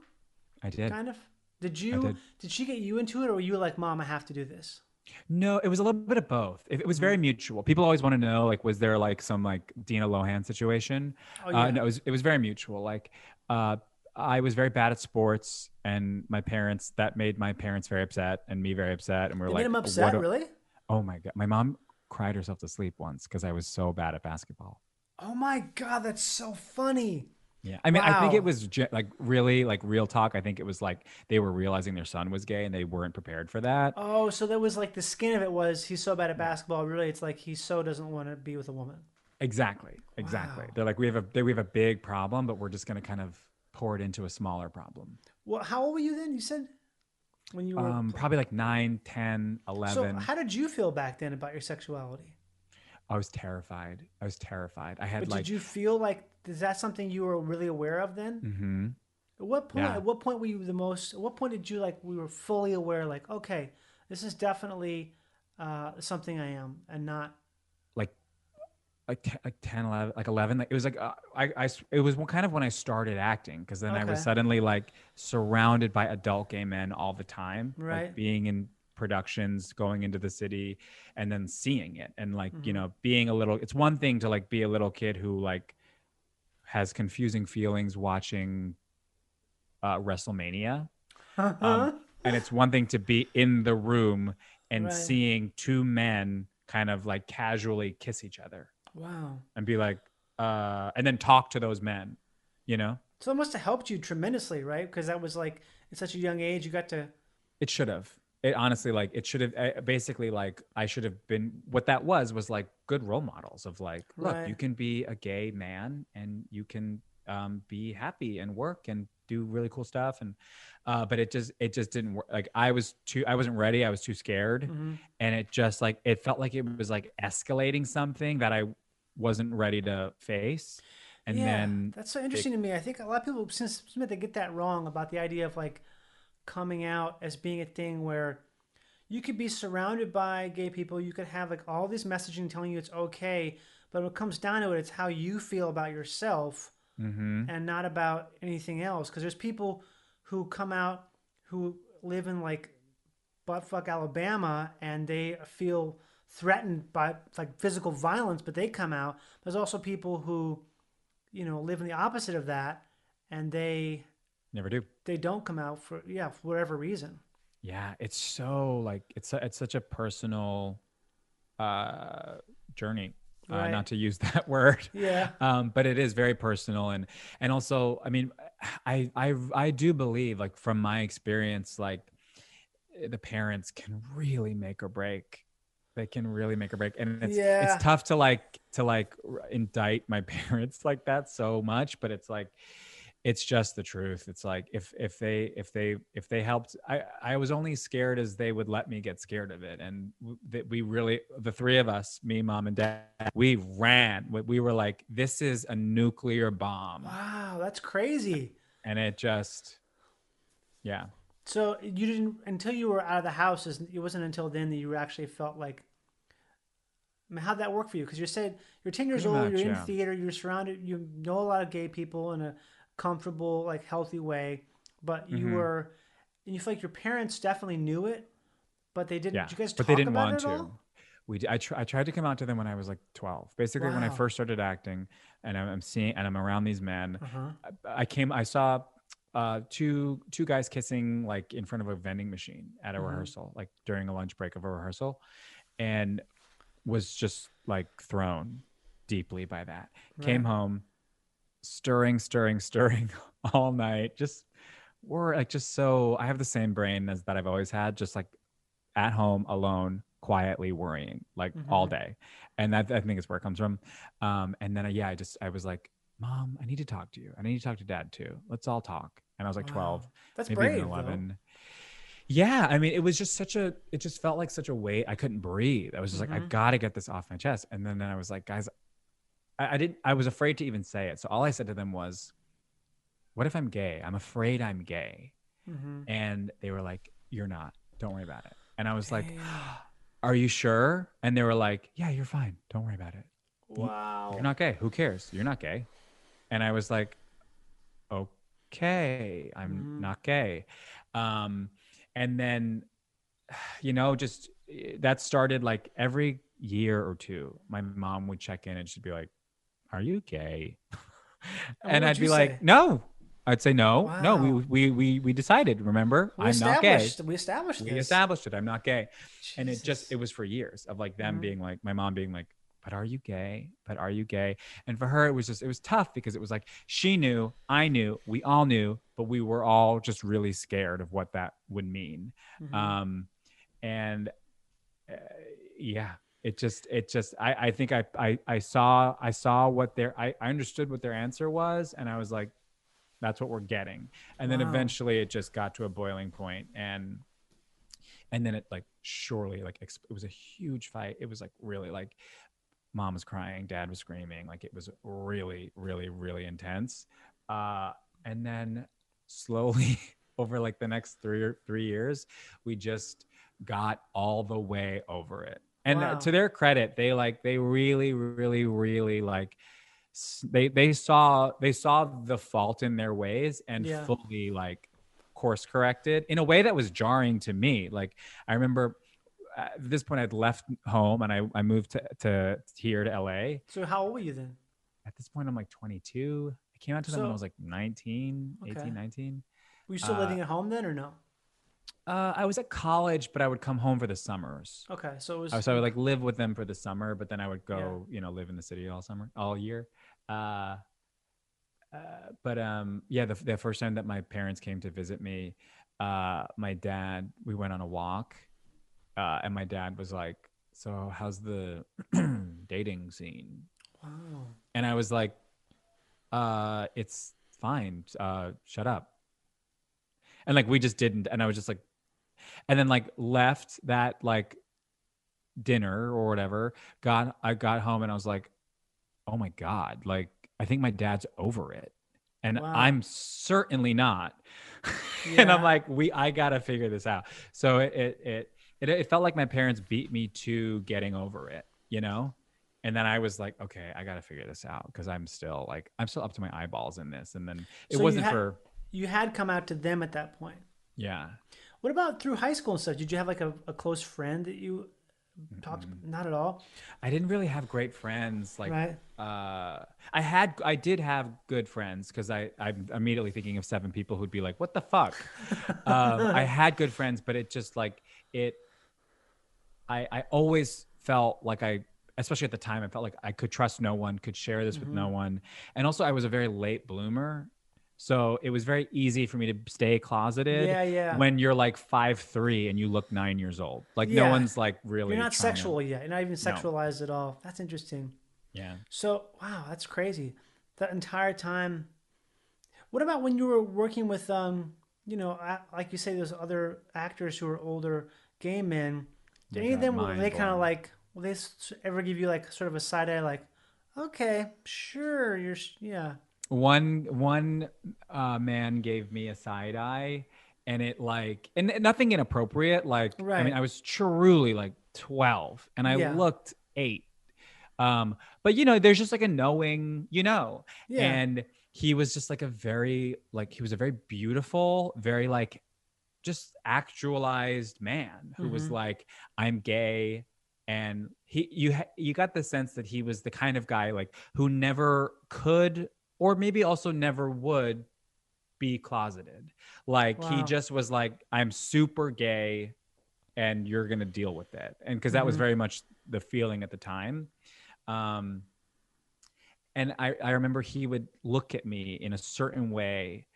I did. kind of? Did you? Did. did. she get you into it, or were you like, "Mom, I have to do this"? No, it was a little bit of both. It, it was Mm-hmm. very mutual. People always want to know, like, was there like some like Dina Lohan situation? Oh, yeah. uh, no, it was it was very mutual. Like, uh, I was very bad at sports, and my parents that made my parents very upset and me very upset, and we we're They like, made "What upset, really? Oh my god, my mom cried herself to sleep once because I was so bad at basketball. Oh my God, that's so funny. Yeah, I mean, I think it was ge- like really like real talk. I think it was like they were realizing their son was gay and they weren't prepared for that. Oh, so that was like the skin of it was he's so bad at basketball. Really, it's like he so doesn't want to be with a woman. Exactly, exactly. Wow. They're like we have a we have a big problem, but we're just gonna kind of pour it into a smaller problem. Well, how old were you then? You said when you were Um, probably like 9, 10, 11. So, how did you feel back then about your sexuality? I was terrified. I was terrified. I had But like did you feel like is that something you were really aware of then? hmm At what point? Yeah. At what point were you the most? At what point did you like? We were fully aware, like, okay, this is definitely uh, something I am, and not. Like te- like 10 11 like 11 like it was like uh, I. it was one- kind of when i started acting because then i was suddenly like surrounded by adult gay men all the time Right. like being in productions going into the city and then seeing it and like you Mhm. know being a little it's one thing to like be a little kid who like has confusing feelings watching uh wrestlemania um, and it's one thing to be in the room and Right. seeing two men kind of like casually kiss each other wow. and be like uh and then talk to those men you know So it must have helped you tremendously, right? Because that was like at such a young age, you got to. it should have it honestly like it should have uh, basically like i should have been what that was was like good role models of like look Right. you can be a gay man and you can um, be happy and work and do really cool stuff and uh, but it just it just didn't work like i was too i wasn't ready i was too scared Mhm. and it just like it felt like it was like escalating something that i wasn't ready to face and yeah, then that's so interesting to me. I think a lot of people since Smith they get that wrong about the idea of like coming out as being a thing where you could be surrounded by gay people, you could have like all this messaging telling you it's okay, but when it comes down to it, it's how you feel about yourself mhm. and not about anything else. Because there's people who come out who live in like buttfuck Alabama and they feel threatened by like physical violence, but they come out. There's also people who, you know, live in the opposite of that and they never do they don't come out for yeah for whatever reason. Yeah, it's so like it's it's such a personal uh journey. Uh, not to use that word. Yeah. Um, but it is very personal and and also, I mean, I I I do believe like from my experience like the parents can really make or break. They can really make or break and it's Yeah. it's tough to like to like indict my parents like that so much, but it's like it's just the truth it's like if if they if they if they helped i i was only scared as they would let me get scared of it and that we really the three of us me mom and dad we ran We- we were like this is a nuclear bomb Wow, that's crazy. and it just yeah So you didn't until you were out of the house. It wasn't until then that you actually felt like. I mean, how'd that work for you? Because you said you're 10 years Pretty old, much, you're in yeah. theater, you're surrounded, you know a lot of gay people in a comfortable, like healthy way, but you Mhm. were, and you feel like your parents definitely knew it, but they didn't. yeah Did you guys but they didn't about want it to we I, tr- I tried to come out to them when i was like 12 basically when i first started acting and i'm, I'm seeing and i'm around these men Uh-huh. I- I came. I saw uh, two two guys kissing like in front of a vending machine at a Mhm. rehearsal, like during a lunch break of a rehearsal, and was just like thrown deeply by that. Came home, stirring, stirring, stirring all night. Just were like just so. I have the same brain as that I've always had. Just like at home alone quietly worrying like all Mhm. day and that i think is where it comes from um and then uh, yeah i just i was like mom i need to talk to you i need to talk to dad too let's all talk and i was like 12 That's maybe brave. even though. 11 yeah i mean it was just such a it just felt like such a weight i couldn't breathe i was just like Mhm. i gotta get this off my chest and then, then i was like guys I, I didn't i was afraid to even say it. So all i said to them was what if i'm gay? I'm afraid i'm gay. Mhm. and they were like you're not. Don't worry about it. And i was like are you sure? And they were like yeah you're fine. Don't worry about it. Wow. you're not gay. Who cares? You're not gay. And i was like okay i'm Mhm. not gay. Um and then you know just eh, that started like every year or two my mom would check in and she'd be like are you gay And and what would i'd be like say? no i'd say no no we, we we we decided remember We i'm not gay. We established we this. established it i'm not gay and it just it was for years of like them Mhm. being like my mom being like but are you gay but are you gay and for her it was just it was tough because it was like she knew i knew we all knew but we were all just really scared of what that would mean Mhm. um and uh, yeah it just it just i i think I, I i saw i saw what their i i understood what their answer was and i was like That's what we're getting. And then Wow. eventually it just got to a boiling point and and then it like surely like it was a huge fight. It was like really like mom was crying, dad was screaming, like it was really really really intense. Uh and then slowly over like the next 3 or 3 years, we just got all the way over it. And uh, Wow. to their credit, they like they really really really like they they saw they saw the fault in their ways and Yeah. fully like course corrected in a way that was jarring to me like i remember at this point i'd left home and i, I moved to, to here to la So how old were you then? at this point i'm like 22 i came out to them when i was like 19 Okay. 18 19 Were you still Uh, living at home then or no? Uh, i was at college but i would come home for the summers Okay, so it was. So I would like live with them for the summer, but then I would go, you know, live in the city all summer, all year. Uh, uh, but um, yeah, the, the first time that my parents came to visit me, uh, my dad, we went on a walk, uh, and my dad was like, "So how's the dating scene?" Wow. And I was like, uh, "It's fine. Uh, shut up." And like we just didn't, and I was just like, and then like left that like dinner or whatever. Got I got home and I was like, "Oh my god!" Like I think my dad's over it, and Wow. I'm certainly not. and I'm like, "We, I gotta figure this out." So it it it it, it felt like my parents beat me to getting over it, you know. And then I was like, okay, I got to figure this out because I'm still like, I'm still up to my eyeballs in this. And then it So wasn't had- for, You had come out to them at that point. yeah. What about through high school and stuff? Did you have like a, a close friend that you talked? Not at all, I didn't really have great friends. Like, right? uh, I had, I did have good friends because I, I'm immediately thinking of seven people who'd be like, what the fuck? um, I had good friends, but it just like, it, I, I always felt like I, especially at the time, I felt like I could trust no one, could share this with no Mm-hmm. one. And also, I was a very late bloomer. So it was very easy for me to stay closeted Yeah, yeah. when you're like five three and you look nine years old. Like no one's like really. You're not trying to- sexual yet. You're not even sexualized at all. That's interesting. yeah. So wow, that's crazy. That entire time. What about when you were working with um, you know, like you say, those other actors who are older gay men? Did any of them were they kind of like? Will they ever give you like sort of a side eye, like, okay, sure, you're, yeah, one one uh, man gave me a side eye and it like and nothing inappropriate like i mean i was truly like 12 and i Yeah. looked 8 um but you know there's just like a knowing you know Yeah. and he was just like a very like he was a very beautiful very like just actualized man who was Mhm. like i'm gay and he you you got the sense that he was the kind of guy like who never could or maybe also never would be closeted. Like he just was like i'm super gay and you're going to deal with it. And because that was Mhm. very much the feeling at the time. Um and I, I remember he would look at me in a certain way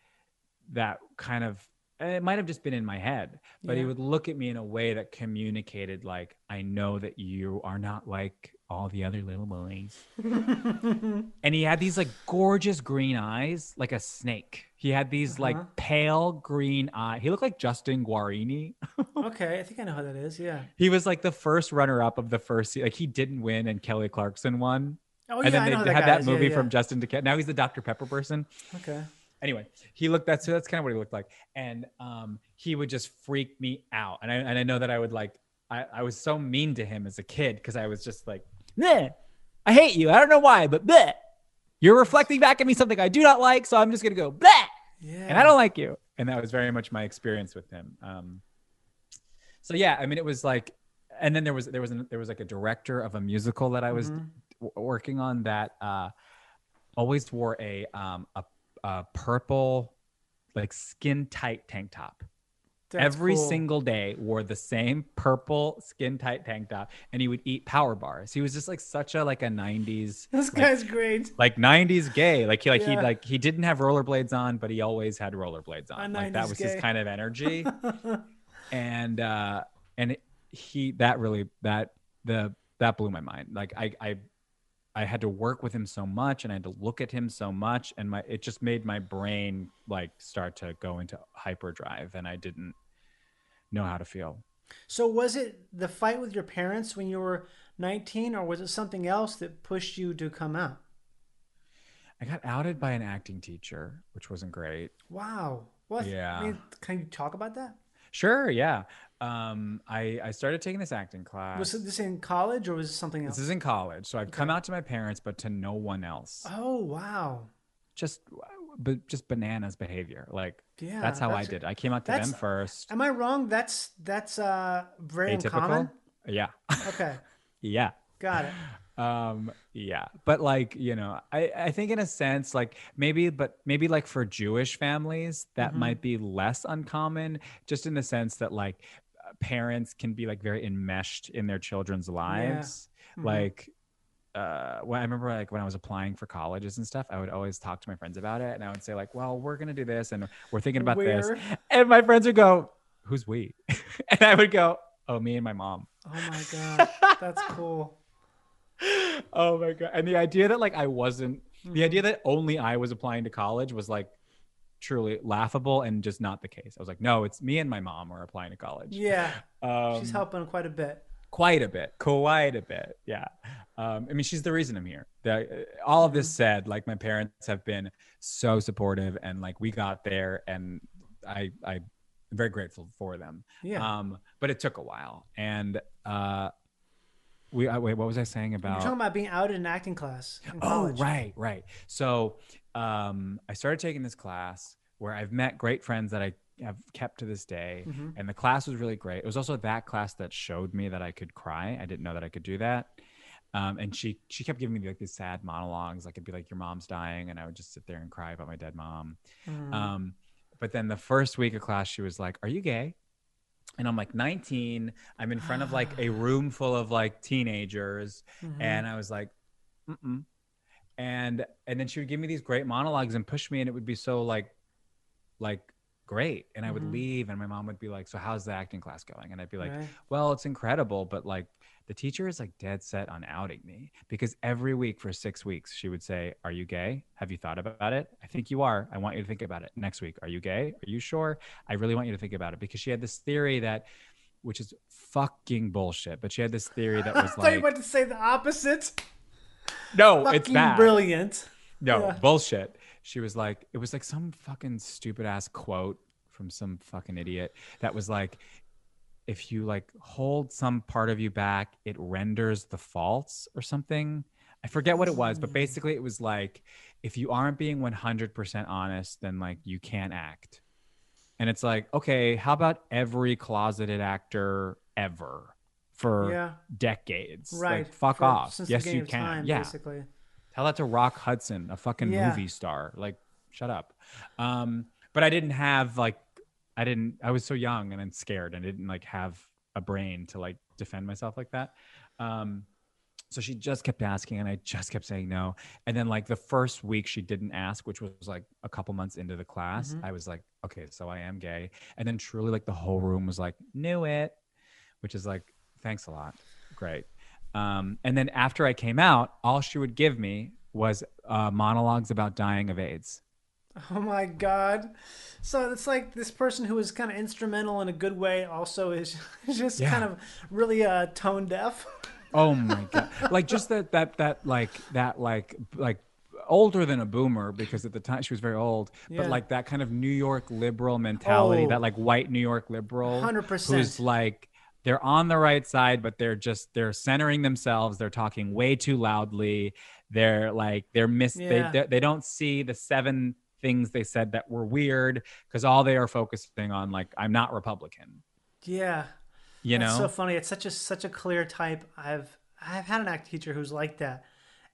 that kind of it might have just been in my head but he would look at me in a way that communicated like i know that you are not like all the other little boys and he had these like gorgeous green eyes like a snake he had these Uh-huh. like pale green eye he looked like justin guarini okay, I think I know how that is. Yeah. he was like the first runner-up of the first like he didn't win and kelly clarkson won Oh yeah, and then I they know who had guy that is. Yeah, movie yeah. from justin to now he's the dr pepper person Okay. anyway, he looked that's that's kind of what he looked like, and um, he would just freak me out, and I and I know that I would like I, I was so mean to him as a kid because I was just like, "Bleh, I hate you. I don't know why, but bleh. you're reflecting back at me something I do not like, so I'm just gonna go bleh, Yeah. and I don't like you, and that was very much my experience with him. Um, so yeah, I mean, it was like, and then there was there was an, there was like a director of a musical that I was Mhm. w- working on that uh, always wore a um a, a purple like skin tight tank top. That's Every cool. single day wore the same purple skin tight tank top, and he would eat power bars. He was just like such a like a '90s This like, guy's great. like '90s gay. Like he like he like he didn't have rollerblades on, but he always had rollerblades on. Like that was gay. his kind of energy and uh and it- he that really that the that blew my mind like i i I had to work with him so much and I had to look at him so much and my it just made my brain like start to go into hyperdrive and I didn't know how to feel. So was it the fight with your parents when you were 19 or was it something else that pushed you to come out? I got outed by an acting teacher, which wasn't great. Wow. What? Yeah. I mean, can you talk about that? Sure, yeah. Um, I I started taking this acting class. Was this in college or was it something else? this is in college, so I've come out to my parents, but to no one else. oh, wow. Just, but just bananas behavior. Like Yeah. that's how I did. I came out to them first. Am I wrong? That's that's uh very uncommon. Atypical. Yeah, Okay. yeah. Got it. um yeah but like you know i i think in a sense like maybe but maybe like for jewish families that Mhm. might be less uncommon just in the sense that like uh, parents can be like very enmeshed in their children's lives Mhm. like uh when i remember like when i was applying for colleges and stuff i would always talk to my friends about it and i would say like well we're gonna do this and we're thinking about this and my friends would go who's we and i would go oh me and my mom Oh my god. That's cool. oh my god and the idea that like i wasn't Mm-hmm. the idea that only i was applying to college was like truly laughable and just not the case i was like no it's me and my mom are applying to college Yeah. um, She's helping quite a bit. Quite a bit quite a bit yeah um, i mean she's the reason i'm here the, all of this Mm-hmm. said like my parents have been so supportive and like we got there and i i am very grateful for them Yeah. um but it took a while and uh we uh, wait what was i saying You're about talking about being out in an acting class in Oh, college. right, right. So um, I started taking this class where I've met great friends that I have kept to this day. Mhm. And the class was really great. It was also that class that showed me that I could cry. I didn't know that I could do that. Um, and she she kept giving me like these sad monologues. Like it'd be like your mom's dying, and I would just sit there and cry about my dead mom. Mhm. Um, but then the first week of class, she was like, "Are you gay?" And I'm like 19. I'm in front of like a room full of like teenagers, Mhm. and I was like, Mm-mm. and and then she would give me these great monologues and push me, and it would be so like, like great. And I would Mhm. leave, and my mom would be like, "So how's the acting class going?" And I'd be like, Right. "Well, it's incredible, but like." The teacher is like dead set on outing me because every week for six weeks she would say, "Are you gay? Have you thought about it? I think you are. I want you to think about it." Next week, "Are you gay? Are you sure? I really want you to think about it." Because she had this theory that, which is fucking bullshit, but she had this theory that I was thought you like, were about to say the opposite. "No, Fucking it's bad." brilliant. No, Yeah. bullshit. She was like, it was like some fucking stupid ass quote from some fucking idiot that was like, if you like hold some part of you back, it renders the faults or something. I forget what it was, but basically it was like, if you aren't being 100% honest, then like you can't act. And it's like, okay, how about every closeted actor ever for Yeah. decades? Right. Like, fuck For- off. Yes, you can. time, yeah. Basically. Tell that to Rock Hudson, a fucking Yeah. movie star. Like, shut up. Um, but I didn't have like, I didn't. I was so young and I'm scared. and I didn't like have a brain to like defend myself like that. Um, so she just kept asking, and I just kept saying no. And then like the first week she didn't ask, which was like a couple months into the class, Mhm. I was like, okay, so I am gay. And then truly, like the whole room was like, knew it, which is like, thanks a lot, great. Um, and then after I came out, all she would give me was uh, monologues about dying of AIDS. Oh my god. So it's like this person who is kind of instrumental in a good way also is just Yeah. kind of really uh tone deaf. Oh my god! like just that that that like that like like older than a boomer because at the time she was very old, Yeah. but like that kind of New York liberal mentality, Oh. that like white New York liberal, 100%. who's like they're on the right side, but they're just they're centering themselves. They're talking way too loudly. They're like they're miss Yeah. they, they don't see the seven things they said that were weird because all they are focusing on like I'm not Republican. Yeah. You That's know, so funny. It's such a such a clear type. I've I've had an act teacher who's like that,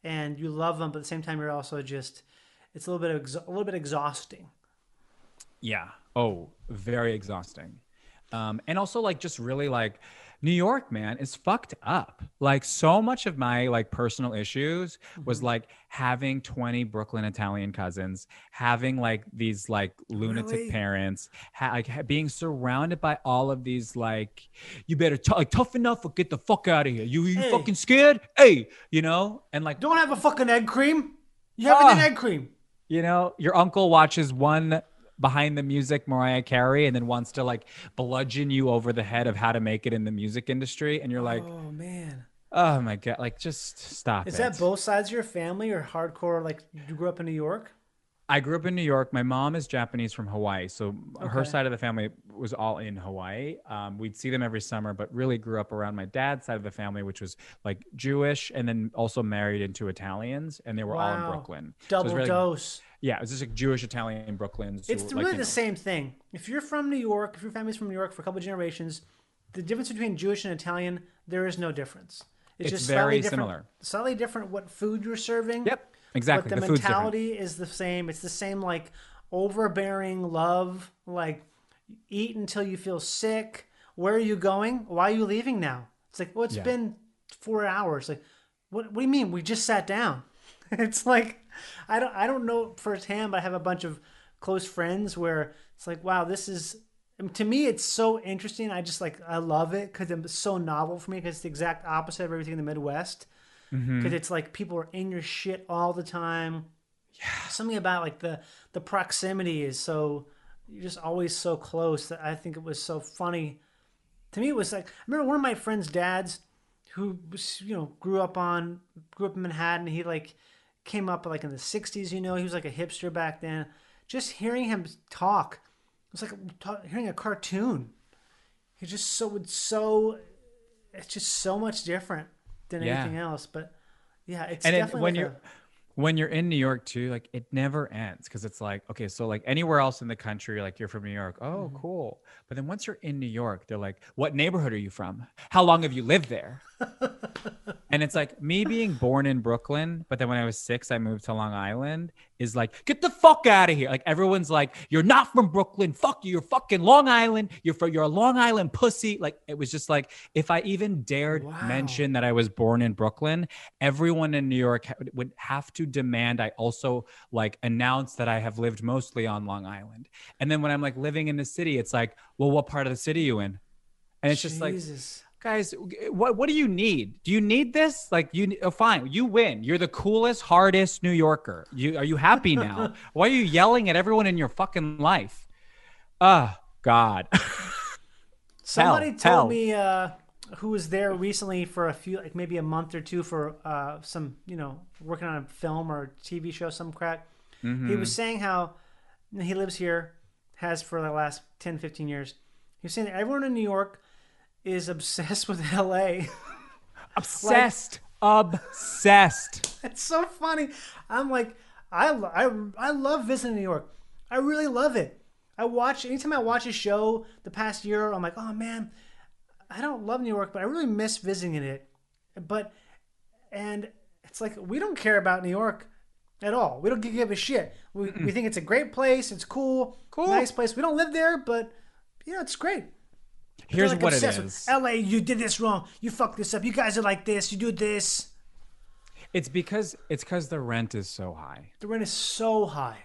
and you love them, but at the same time you're also just it's a little bit ex- a little bit exhausting. Yeah. Oh, very exhausting. Um, and also like just really like New York, man, is fucked up. Like so much of my like personal issues Mm-hmm. was like having 20 Brooklyn Italian cousins, having like these like lunatic Really? parents, ha- like ha- being surrounded by all of these like, you better t- like tough enough or get the fuck out of here. You you Hey. fucking scared? Hey, you know, and like Don't have a fucking egg cream. You have an Ah. egg cream. you know, your uncle watches one behind the music Mariah Carey and then wants to like bludgeon you over the head of how to make it in the music industry, and you're like. oh man. Oh my god! Like, just stop. Is it. that both sides of your family or hardcore? Like you grew up in New York? I grew up in New York. My mom is Japanese from Hawaii, so her side of the family was all in Hawaii. Um, we'd see them every summer, but really grew up around my dad's side of the family, which was like Jewish, and then also married into Italians, and they were all in Wow. Brooklyn. So Double really- dose. Yeah, it was just like Jewish Italian Brooklyn. so, It's like, really the know. same thing. If you're from New York, if your family's from New York for a couple of generations, the difference between Jewish and Italian, there is no difference. It's, It's just very slightly different, similar. Slightly different what food you're serving. Yep, exactly. But the, the mentality is the same. It's the same like overbearing love, like eat until you feel sick. Where are you going? Why are you leaving now? It's like, well, it's Yeah. been four hours. Like, what? What do you mean? We just sat down. it's like, I don't, I don't know firsthand, but I have a bunch of close friends where it's like, wow, this is. I mean, to me, it's so interesting. I just like, I love it because it's so novel for me. Because it's the exact opposite of everything in the Midwest Mm-hmm. because it's like people are in your shit all the time. Yeah, something about like the the proximity is so you're just always so close that I think it was so funny. To me, it was like I remember one of my friends' dads who was, you know grew up on grew up in Manhattan. He like came up like in the '60s. You know, he was like a hipster back then. Just hearing him talk, it was like hearing a cartoon. He just so would so it's just so much different than Yeah. anything else. But yeah, it's and it, definitely when like you're a- when you're in New York too, like it never ends because it's like okay, so like anywhere else in the country, like you're from New York, oh Mm-hmm. cool. But then once you're in New York, they're like, what neighborhood are you from? How long have you lived there? and it's like me being born in Brooklyn, but then when I was six, I moved to Long Island. Is like get the fuck out of here. Like everyone's like, you're not from Brooklyn. Fuck you. You're fucking Long Island. You're from you're a Long Island pussy. Like it was just like if I even dared Wow. mention that I was born in Brooklyn, everyone in New York ha- would have to demand I also like announce that I have lived mostly on Long Island. And then when I'm like living in the city, it's like, well, what part of the city you in? And it's just like, Jesus. Guys, what what do you need? Do you need this? Like you oh, fine, you win. You're the coolest, hardest New Yorker. You are you happy now? Why are you yelling at everyone in your fucking life? Ah, God. Somebody tell, told hell. me uh, who was there recently for a few, like maybe a month or two for uh, some, you know, working on a film or TV show, some crack. Mm-hmm. He was saying how he lives here, has for the last 10, 15 years. He was saying that everyone in New York is obsessed with LA. obsessed. obsessed. it's so funny. I'm like, I, I, I love visiting New York. I really love it. I watch anytime I watch a show the past year, I'm like, oh man, I don't love New York, but I really miss visiting it. But and it's like we don't care about New York at all. We don't give a shit. We, we think it's a great place. It's cool, Cool. nice place. We don't live there, but you know it's great. Here's like, what it obsessed. LA, you did this wrong. You fucked this up. You guys are like this. You do this. It's because it's because the rent is so high The rent is so high.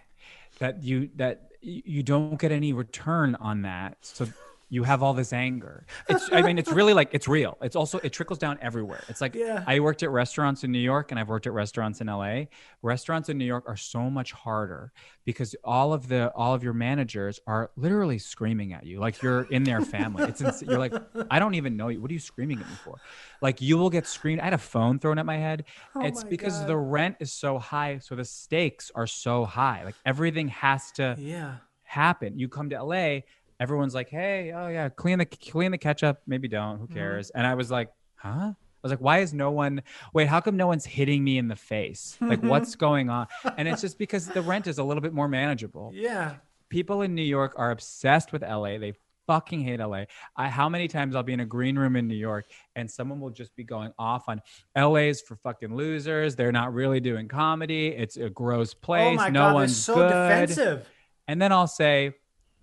that you that you don't get any return on that. So you have all this anger. It's I mean it's really like it's real. It's also it trickles down everywhere. It's like Yeah. I worked at restaurants in New York and I've worked at restaurants in LA. Restaurants in New York are so much harder because all of the all of your managers are literally screaming at you like you're in their family. It's ins- you're like I don't even know you. What are you screaming at me for? Like you will get screamed. I had a phone thrown at my head. Oh it's Oh my because God. the rent is so high, so the stakes are so high. Like everything has to Yeah. happen. You come to LA, everyone's like, "Hey, oh yeah, clean the clean the ketchup. Maybe don't. Mm-hmm. Who cares?" And I was like, "Huh?" I was like, "Why is no one? Wait, how come no one's hitting me in the face? Like, what's going on?" And it's just because the rent is a little bit more manageable. Yeah. People in New York are obsessed with LA. They fucking hate LA. I, how many times I'll be in a green room in New York and someone will just be going off on LA's for fucking losers. They're not really doing comedy. It's a gross place. oh my no god, one's so good. defensive. And then I'll say,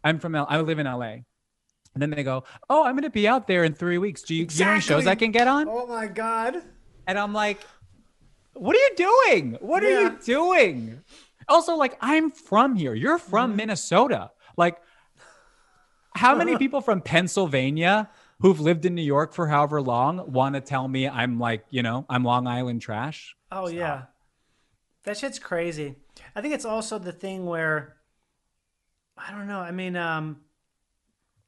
I'm from L- I live in LA. And then they go, "Oh, I'm going to be out there in three weeks. Do you, do you know any shows I can get on?" Oh my god. And I'm like, "What are you doing? What are you doing?" Also, like, I'm from here. You're from Mm-hmm. Minnesota. Like, how many people from Pennsylvania who've lived in New York for however long want to tell me I'm like, you know, I'm Long Island trash? Oh yeah, that shit's crazy. I think it's also the thing where I don't know. I mean, um,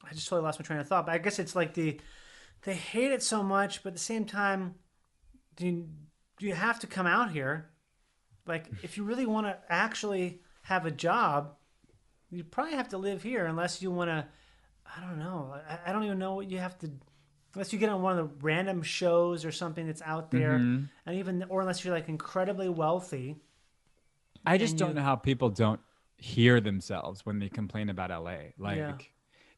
I just totally lost my train of thought. But I guess it's like the they hate it so much, but at the same time, do you, do you have to come out here? Like, if you really want to actually have a job, you probably have to live here, unless you want to. I don't know. I, I don't even know what you have to. Unless you get on one of the random shows or something that's out there, Mm-hmm. and even or unless you're like incredibly wealthy. I just don't you- know how people don't hear themselves when they complain about LA. Like, Yeah.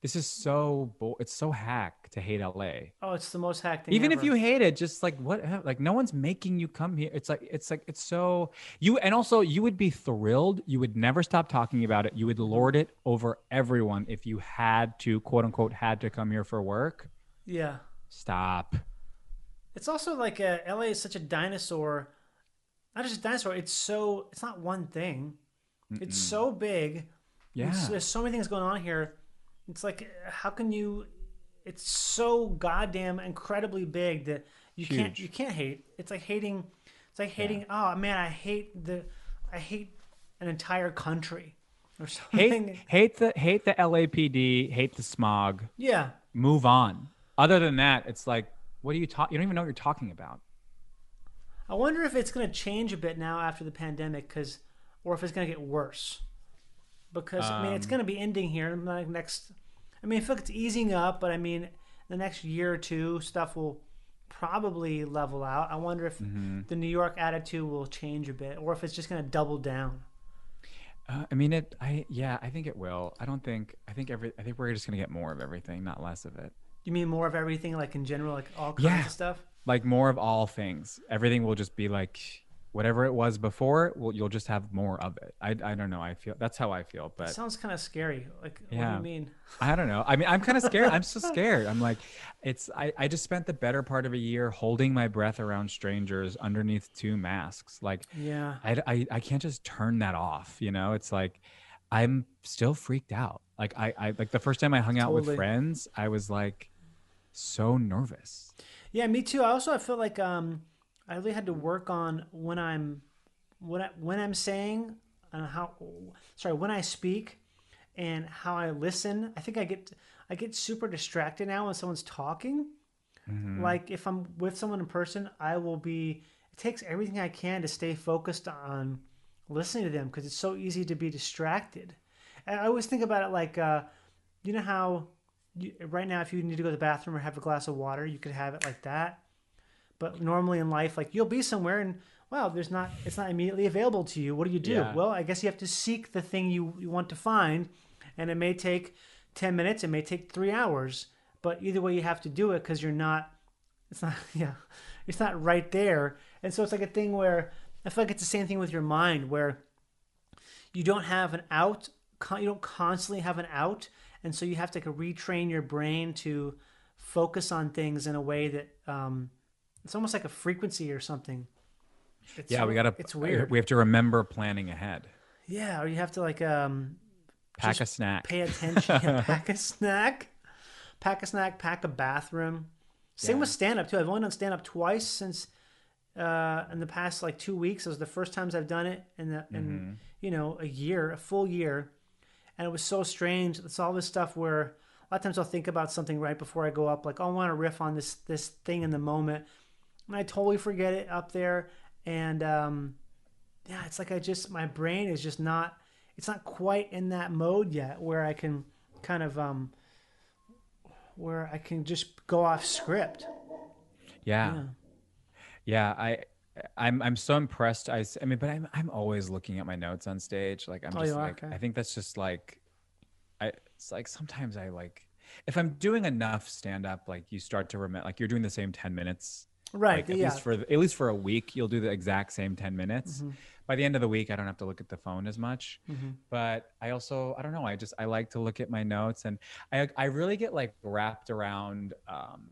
this is so, bo- it's so hack to hate LA. Oh, it's the most hacked thing. even if you hate it just like what like no one's making you come here it's like it's like it's so you and also you would be thrilled you would never stop talking about it you would lord it over everyone if you had to quote unquote had to come here for work yeah, stop it's also like uh, LA is such a dinosaur. Not just a dinosaur. It's so. It's not one thing. It's so big. yeah It's- there's so many things going on here. It's like, how can you? It's so goddamn incredibly big that you can't you can't hate. It's like hating. It's like hating. Oh man, I hate the. I hate an entire country or something. hate hate the hate the lapd hate the smog Yeah, move on other than that it's like what are you talking you don't even know what you're talking about I wonder if it's going to change a bit now after the pandemic, because, or if it's going to get worse. Because I mean, it's Um, going to be ending here in the next. I mean, I feel like it's easing up, but I mean, the next year or two, stuff will probably level out. I wonder if Mm-hmm. the New York attitude will change a bit, or if it's just going to double down. Uh, I mean, it. I yeah, I think it will. I don't think. I think every. I think we're just gonna get more of everything, not less of it. You mean more of everything, like in general, like all kinds Yeah. of stuff? Like more of all things. Everything will just be like whatever it was before. Well, you'll just have more of it. I. I don't know. I feel that's how I feel. It But sounds kind of scary. Like, what do Yeah. you mean? I don't know. I mean, I'm kind of scared. I'm so scared. I'm like, it's. I. I just spent the better part of a year holding my breath around strangers underneath two masks. Like, Yeah. I, I, I can't just turn that off. You know, it's like I'm still freaked out. Like I, I like the first time I hung out with friends, I was like so nervous. Yeah, me too. I also I feel like um I really had to work on when I'm when I, when I'm saying and how sorry when I speak and how I listen. I think I get I get super distracted now when someone's talking. Like if I'm with someone in person, I will be. It takes everything I can to stay focused on listening to them because it's so easy to be distracted. And I always think about it like, uh, you know how you, right now if you need to go to the bathroom or have a glass of water, you could have it like that. But normally in life, like you'll be somewhere and wow, there's not it's not immediately available to you. What do you do? Yeah. Well, I guess you have to seek the thing you, you want to find, and it may take ten minutes, it may take three hours, but either way you have to do it because you're not it's not yeah it's not right there and so it's like a thing where i feel like it's the same thing with your mind where you don't have an out con- you don't constantly have an out and so you have to like, retrain your brain to focus on things in a way that um it's almost like a frequency or something. It's Yeah, we gotta. it's weird. We have to remember planning ahead. yeah or you have to like um Pack a snack. pay attention. Yeah, pack a snack. Pack a snack pack a bathroom. Same Yeah. with stand up too. I've only done stand up twice since uh in the past like two weeks. It was the first times i've done it in the in Mm-hmm. you know a year a full year. And it was so strange. It's all this stuff where a lot of times i'll think about something right before i go up. Like oh, i want to riff on this this thing in the moment and i totally forget it up there and um yeah it's like i just my brain is just not it's not quite in that mode yet where i can kind of um where i can just go off script Yeah. Yeah, I I'm I'm so impressed. I, I mean, but I'm I'm always looking at my notes on stage. Like I'm Oh, just like Okay. I think that's just like I it's like sometimes I like if I'm doing enough stand up like you start to remember like you're doing the same 10 minutes Right, Like, at yeah. least for at least for a week, you'll do the exact same ten minutes. Mm-hmm. By the end of the week, I don't have to look at the phone as much. But I also I don't know. I just I like to look at my notes, and I I really get like wrapped around. um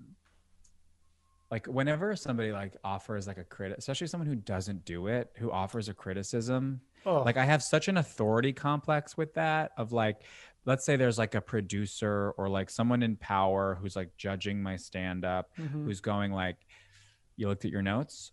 like whenever somebody like offers like a critic, especially someone who doesn't do it who offers a criticism Oh. like i have such an authority complex with that of like let's say there's like a producer or like someone in power who's like judging my stand up Mm-hmm. who's going like you looked at your notes?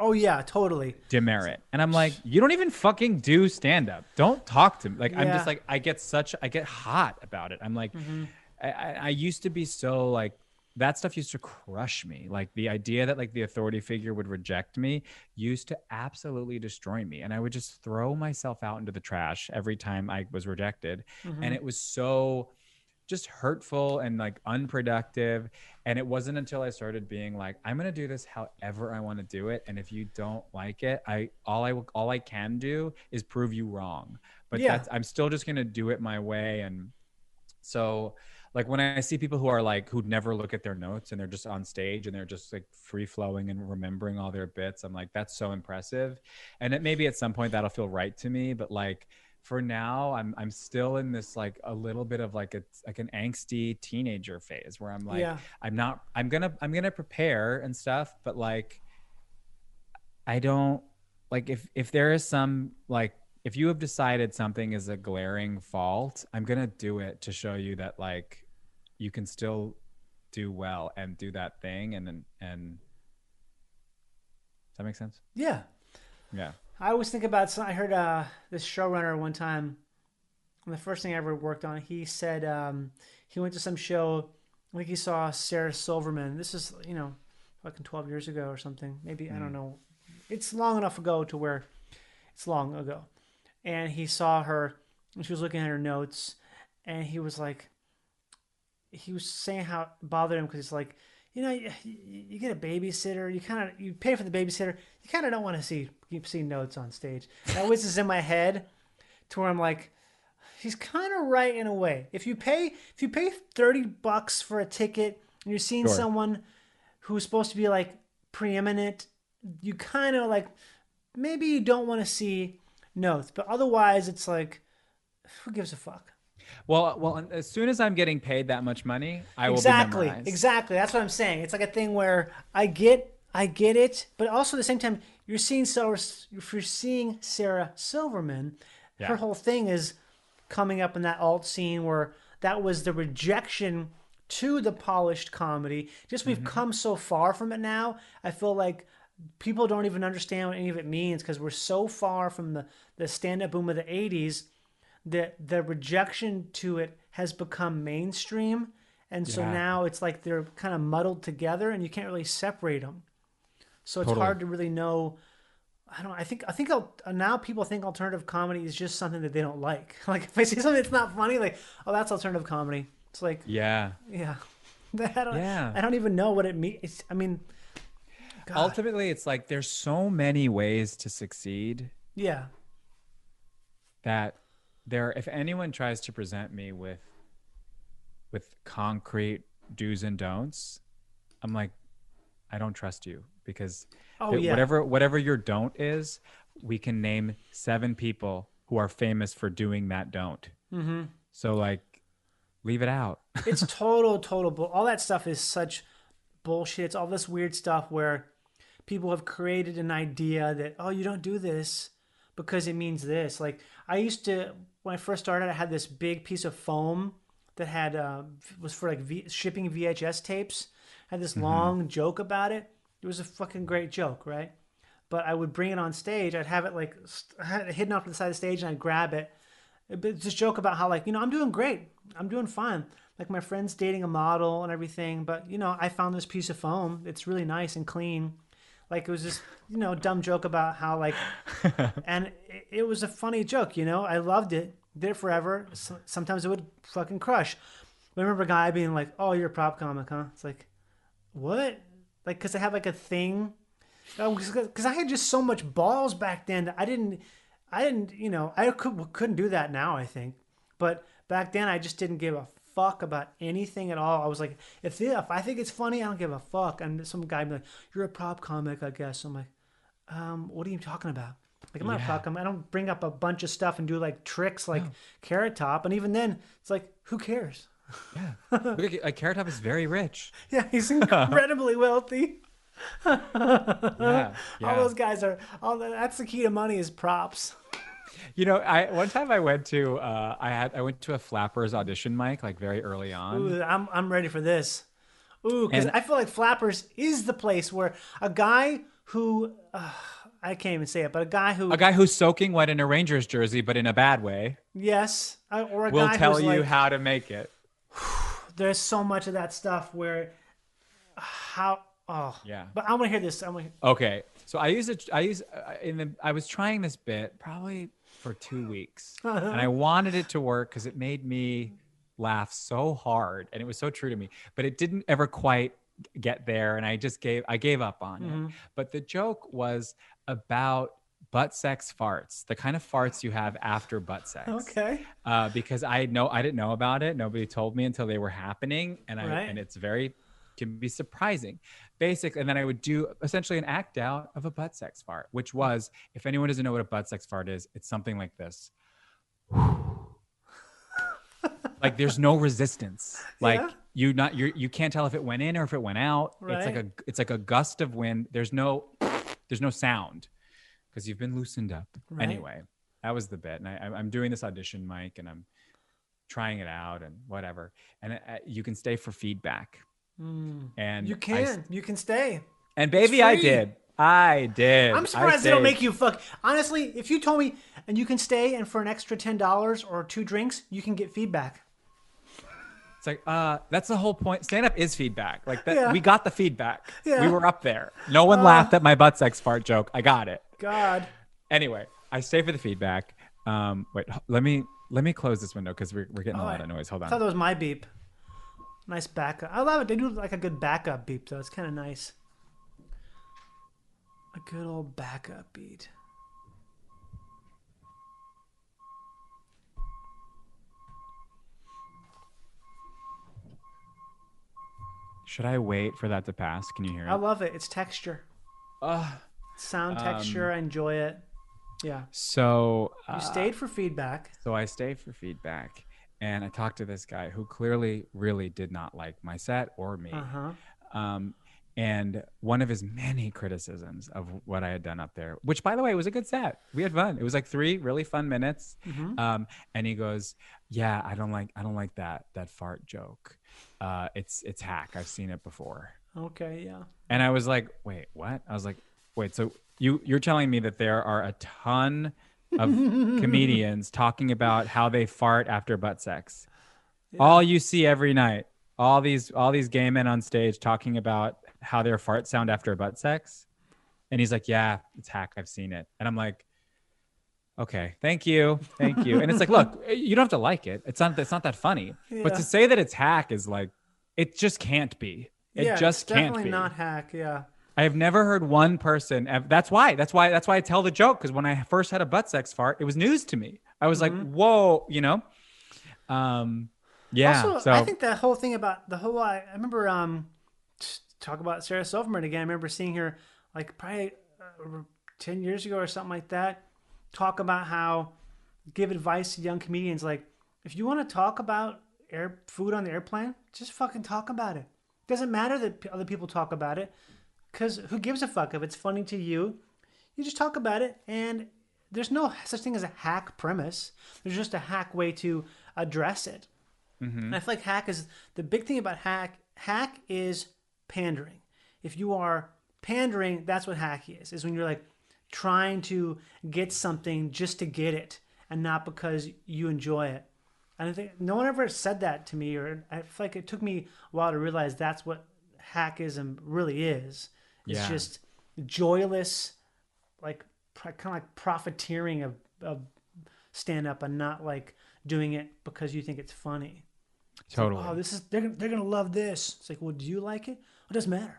Oh yeah, totally. demerit. And i'm like you don't even fucking do stand up don't talk to me. Like i'm just like i get such i get hot about it. I'm like Mm-hmm. I, I I used to be so like that stuff used to crush me. Like the idea that like the authority figure would reject me used to absolutely destroy me. And i would just throw myself out into the trash every time i was rejected. And it was so just hurtful and like unproductive. And it wasn't until i started being like i'm going to do this however i want to do it. And if you don't like it i all i will- all i can do is prove you wrong. But Yeah. that's i'm still just going to do it my way. And so like when i see people who are like who never look at their notes and they're just on stage and they're just like free flowing and remembering all their bits i'm like that's so impressive. And it maybe at some point that'll feel right to me but like for now i'm i'm still in this like a little bit of like a like an angsty teenager phase where i'm like Yeah. i'm not i'm gonna i'm gonna prepare and stuff but like i don't like if if there is some like if you have decided something is a glaring fault i'm gonna do it to show you that like you can still do well and do that thing and then and does that make sense Yeah. yeah I always think about. some- I heard uh, this showrunner one time. The first thing I ever worked on, he said um, he went to some show. Like he saw Sarah Silverman. This is you know, fucking twelve years ago or something. Maybe I don't know. It's long enough ago to where it's long ago. And he saw her, and she was looking at her notes, and he was like, he was saying how it bothered him because it's like, you know, you, you get a babysitter, you kind of you pay for the babysitter, you kind of don't want to see keep seeing notes on stage. That always is in my head, to where I'm like, he's kind of right in a way. If you pay if you pay thirty bucks for a ticket and you're seeing Sure. someone who's supposed to be like preeminent, you kind of like maybe you don't want to see notes, but otherwise it's like, who gives a fuck? Well well as soon as i'm getting paid that much money i will exactly exactly exactly. that's what i'm saying. It's like a thing where i get i get it but also at the same time you're seeing sarah if you're seeing sarah silverman her whole thing is coming up in that alt scene where that was the rejection to the polished comedy. Just we've mm-hmm. come so far from it now i feel like people don't even understand what any of it means because we're so far from the, the stand-up boom of the 80s that the rejection to it has become mainstream and so Yeah. now it's like they're kind of muddled together and you can't really separate them so it's Totally. hard to really know i don't i think i think I'll, uh, now people think alternative comedy is just something that they don't like like if i see something that's not funny like oh that's alternative comedy it's like yeah yeah I don't, Yeah. I don't even know what it means. I mean, God. ultimately it's like there's so many ways to succeed yeah, that there if anyone tries to present me with with concrete do's and don'ts i'm like i don't trust you because Oh, yeah. whatever whatever your don't is we can name seven people who are famous for doing that don't mm-hmm. so like leave it out it's total, total. Bull- all that stuff is such bullshit. It's all this weird stuff where people have created an idea that oh, you don't do this because it means this. Like I used to when I first started, I had this big piece of foam that had uh, was for like v- shipping VHS tapes. I had this long joke about it. It was a fucking great joke, right? But I would bring it on stage. I'd have it like st- hidden off to the side of the stage, and I'd grab it. But just joke about how like you know I'm doing great, I'm doing fine. Like my friend's dating a model and everything, but you know I found this piece of foam. It's really nice and clean. Like it was just you know dumb joke about how like, and it, it was a funny joke. You know I loved it. Did it forever. S sometimes it would fucking crush. But I remember a guy being like, "Oh, you're a prop comic, huh?" It's like, what? Like, cause I have like a thing oh, because I had just so much balls back then that I didn't, I didn't, you know, I could, couldn't do that now. I think, but back then I just didn't give a fuck about anything at all. I was like, if if I think it's funny, I don't give a fuck. And some guy be like, "You're a prop comic, I guess." I'm like, um, what are you talking about? Like, I'm not a Yeah. prop comic. I don't bring up a bunch of stuff and do like tricks like Carrot Top. And even then, it's like, who cares? Yeah. Look, like Carrot Top is very rich. Yeah, he's incredibly wealthy. Yeah. All those guys are. All the, that's the key to money is props. You know, I one time I went to uh, I had I went to a Flappers audition mic like very early on. Ooh, I'm I'm ready for this. Ooh, because I feel like Flappers is the place where a guy who uh, I can't even say it, but a guy who A guy who's soaking wet in a Rangers jersey, but in a bad way, yes, uh, or a will tell you like, how to make it. there's so much of that stuff where how oh Yeah. But I want to hear this. I want Okay, so I use it. I use uh, in the. I was trying this bit probably for two weeks, and I wanted it to work because it made me laugh so hard, and it was so true to me. But it didn't ever quite get there, and I just gave. I gave up on it. But the joke was about butt sex farts, the kind of farts you have after butt sex. okay. uh, because I know I didn't know about it. Nobody told me until they were happening, and I Right. and it's very can be surprising. Basic, and then I would do essentially an act out of a butt sex fart, which was if anyone doesn't know what a butt sex fart is, it's something like this. like there's no resistance. Like Yeah. you not you you can't tell if it went in or if it went out. Right. It's like a it's like a gust of wind. There's no there's no sound because you've been loosened up. Right. Anyway, that was the bit, and I, I'm- I'm doing this audition mic, and I'm trying it out and whatever. And uh, you can stay for feedback. And You can. s- you can stay. and baby, I did. I did. I'm surprised they don't make you fuck. Honestly, if you told me and you can stay and for an extra ten dollars or two drinks, you can get feedback. It's like, uh, that's the whole point. Stand up is feedback. Like that, Yeah. Uh. we got the feedback. Yeah. We were up there. No one laughed at my butt sex fart joke. I got it. God. Anyway, I stay for the feedback. Um, wait, let me let me close this window because we're, we're getting a lot I- of noise. Hold on. I thought that was my beep. Nice backup. I love it. They do like a good backup beep though. It's kind of nice. A good old backup beat. Should I wait for that to pass? Can you hear it? I love it. It's texture. Sound texture. I enjoy it. Yeah. So You uh, stayed for feedback. So I stayed for feedback and I talked to this guy who clearly really did not like my set or me. Uh huh. Um, and one of his many criticisms of what I had done up there, which by the way was a good set. We had fun. It was like three really fun minutes. Um, and he goes, "Yeah, I don't like I don't like that that fart joke. Uh, it's it's hack. I've seen it before." Okay. Yeah. And I was like, "Wait, what?" I was like, "Wait, so you you're telling me that there are a ton of comedians talking about how they fart after butt sex? All you see every night, all these all these gay men on stage talking about how their farts sound after butt sex?" And he's like, "Yeah, it's hack. I've seen it." And I'm like, "Okay, thank you, thank you." And it's like, look, eh, you don't have to like it. It's not it's not that funny. But to say that it's hack is like, it just can't be. It yeah, just it's can't definitely be. not hack. Yeah. I have never heard one person. That's why. That's why. That's why I tell the joke because when I first had a butt sex fart, it was news to me. I was like, "Whoa," you know. Um, yeah. Also, so I think that whole thing about the whole. I, I remember um, talk about Sarah Silverman again. I remember seeing her like probably uh, ten years ago or something like that. Talk about how give advice to young comedians like if you want to talk about air food on the airplane, just fucking talk about it. Doesn't matter that p- other people talk about it, because who gives a fuck if it's funny to you? You just talk about it, and there's no such thing as a hack premise. There's just a hack way to address it. Mm-hmm. And I feel like hack is the big thing about hack. Hack is pandering. If you are pandering, that's what hack is. Is when you're like trying to get something just to get it, and not because you enjoy it. I don't think no one ever said that to me, or I feel like it took me a while to realize that's what hackism really is. It's Yeah. just joyless, like kind of like profiteering of, of stand up, and not like doing it because you think it's funny. totally. Oh, this is they're gonna- they're gonna love this. It's like, well, do you like it? It doesn't matter.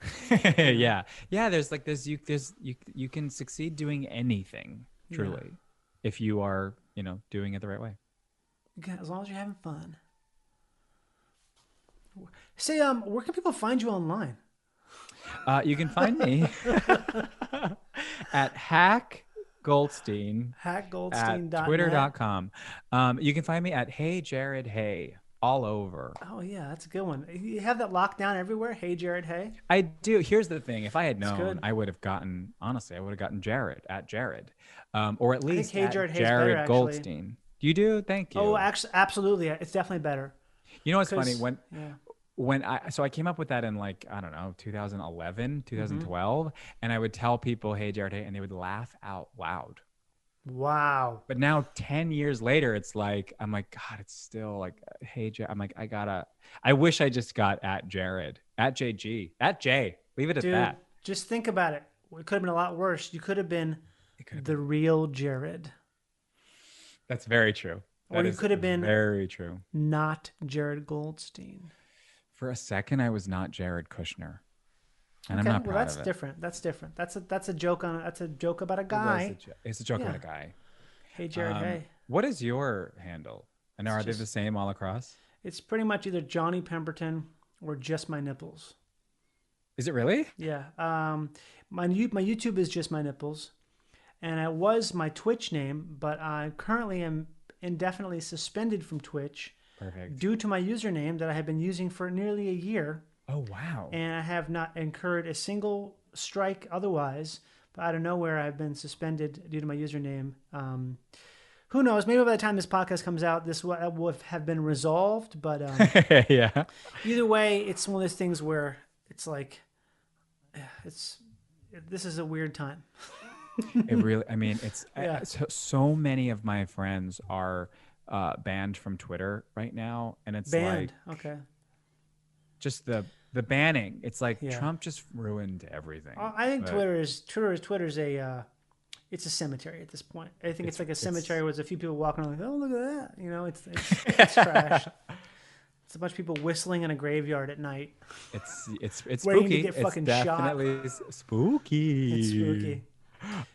yeah, yeah. There's like there's you there's you you can succeed doing anything truly if you are you know doing it the right way. As long as you're having fun. Say, um, where can people find you online? Uh, you can find me at Hack Goldstein at Hackgoldstein.net. twitter.com. Um, you can find me at Hey Jared Hey all over. Oh yeah, that's a good one. You have that locked down everywhere. Hey, Jared. Hey. I do. Here's the thing: if I had known. I would have gotten. Honestly, I would have gotten Jared at Jared, um, or at least Hey Jared Jared better, actually. Goldstein. You do? Thank you. Oh, actually, absolutely. It's definitely better. you know what's funny when Yeah. When I so I came up with that in like I don't know 2011, Mm-hmm. 2012, and I would tell people, "Hey Jared, hey," and they would laugh out loud. Wow. But now, 10 years later, it's like, I'm like, God, it's still like, hey, Jared. I'm like, I gotta, I wish I just got at Jared, at JG, at J. Leave it at Dude, that. just think about it. It could have been a lot worse. You could have been the real Jared, That's very true. Or you could have been- very true. not Jared Goldstein. For a second, I was not Jared Kushner. And okay, I'm not well proud that's of it. different. That's different. That's a that's a joke on that's a joke about a It guy. a jo- it's a joke about a guy. hey Jared, Um, hey. What is your handle? And are they the same all across? It's pretty much either Johnny Pemberton or just my nipples. Is it really? Yeah. Um, my my YouTube is just my nipples, and it was my Twitch name, but I currently am indefinitely suspended from Twitch Perfect. due to my username that I have been using for nearly a year, Oh, wow. and I have not incurred a single strike otherwise. But out of nowhere, I've been suspended due to my username. Um, who knows? Maybe by the time this podcast comes out, this will, have been resolved. But um, yeah. either way, it's one of those things where it's like, it's this is a weird time. it really i mean it's Yeah. so, so many of my friends are uh, banned from twitter right now and it's Banned. like okay. just the the banning it's like Yeah. trump just ruined everything I think But Twitter is Twitter is Twitter's a uh, it's a cemetery at this point. I think it's, like a cemetery where there's a few people walking around like, oh look at that, you know, it's it's, it's trash. It's a bunch of people whistling in a graveyard at night. it's it's it's spooky get it's fucking shot. definitely s- spooky It's spooky.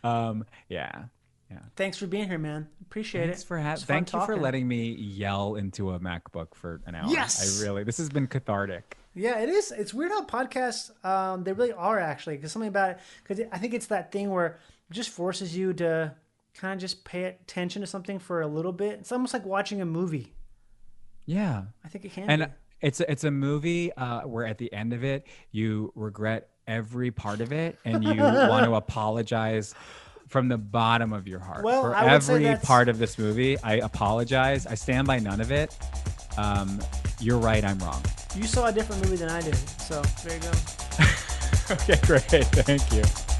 um yeah yeah Thanks for being here, man. Appreciate it. Thanks it. for ha- It's fun thank you for letting me yell into a MacBook for an hour. Yes! I really this has been cathartic. Yeah, it is. It's weird how podcasts um, they really are actually because something about it because I think it's that thing where it just forces you to kind of just pay attention to something for a little bit. It's almost like watching a movie. Yeah. I think it can. and be. it's a, it's a movie uh, where at the end of it you regret every part of it and you want to apologize from the bottom of your heart. Well, for every part of this movie i apologize. I stand by none of it. Um, you're right i'm wrong. You saw a different movie than I did, so there you go. okay great. Thank you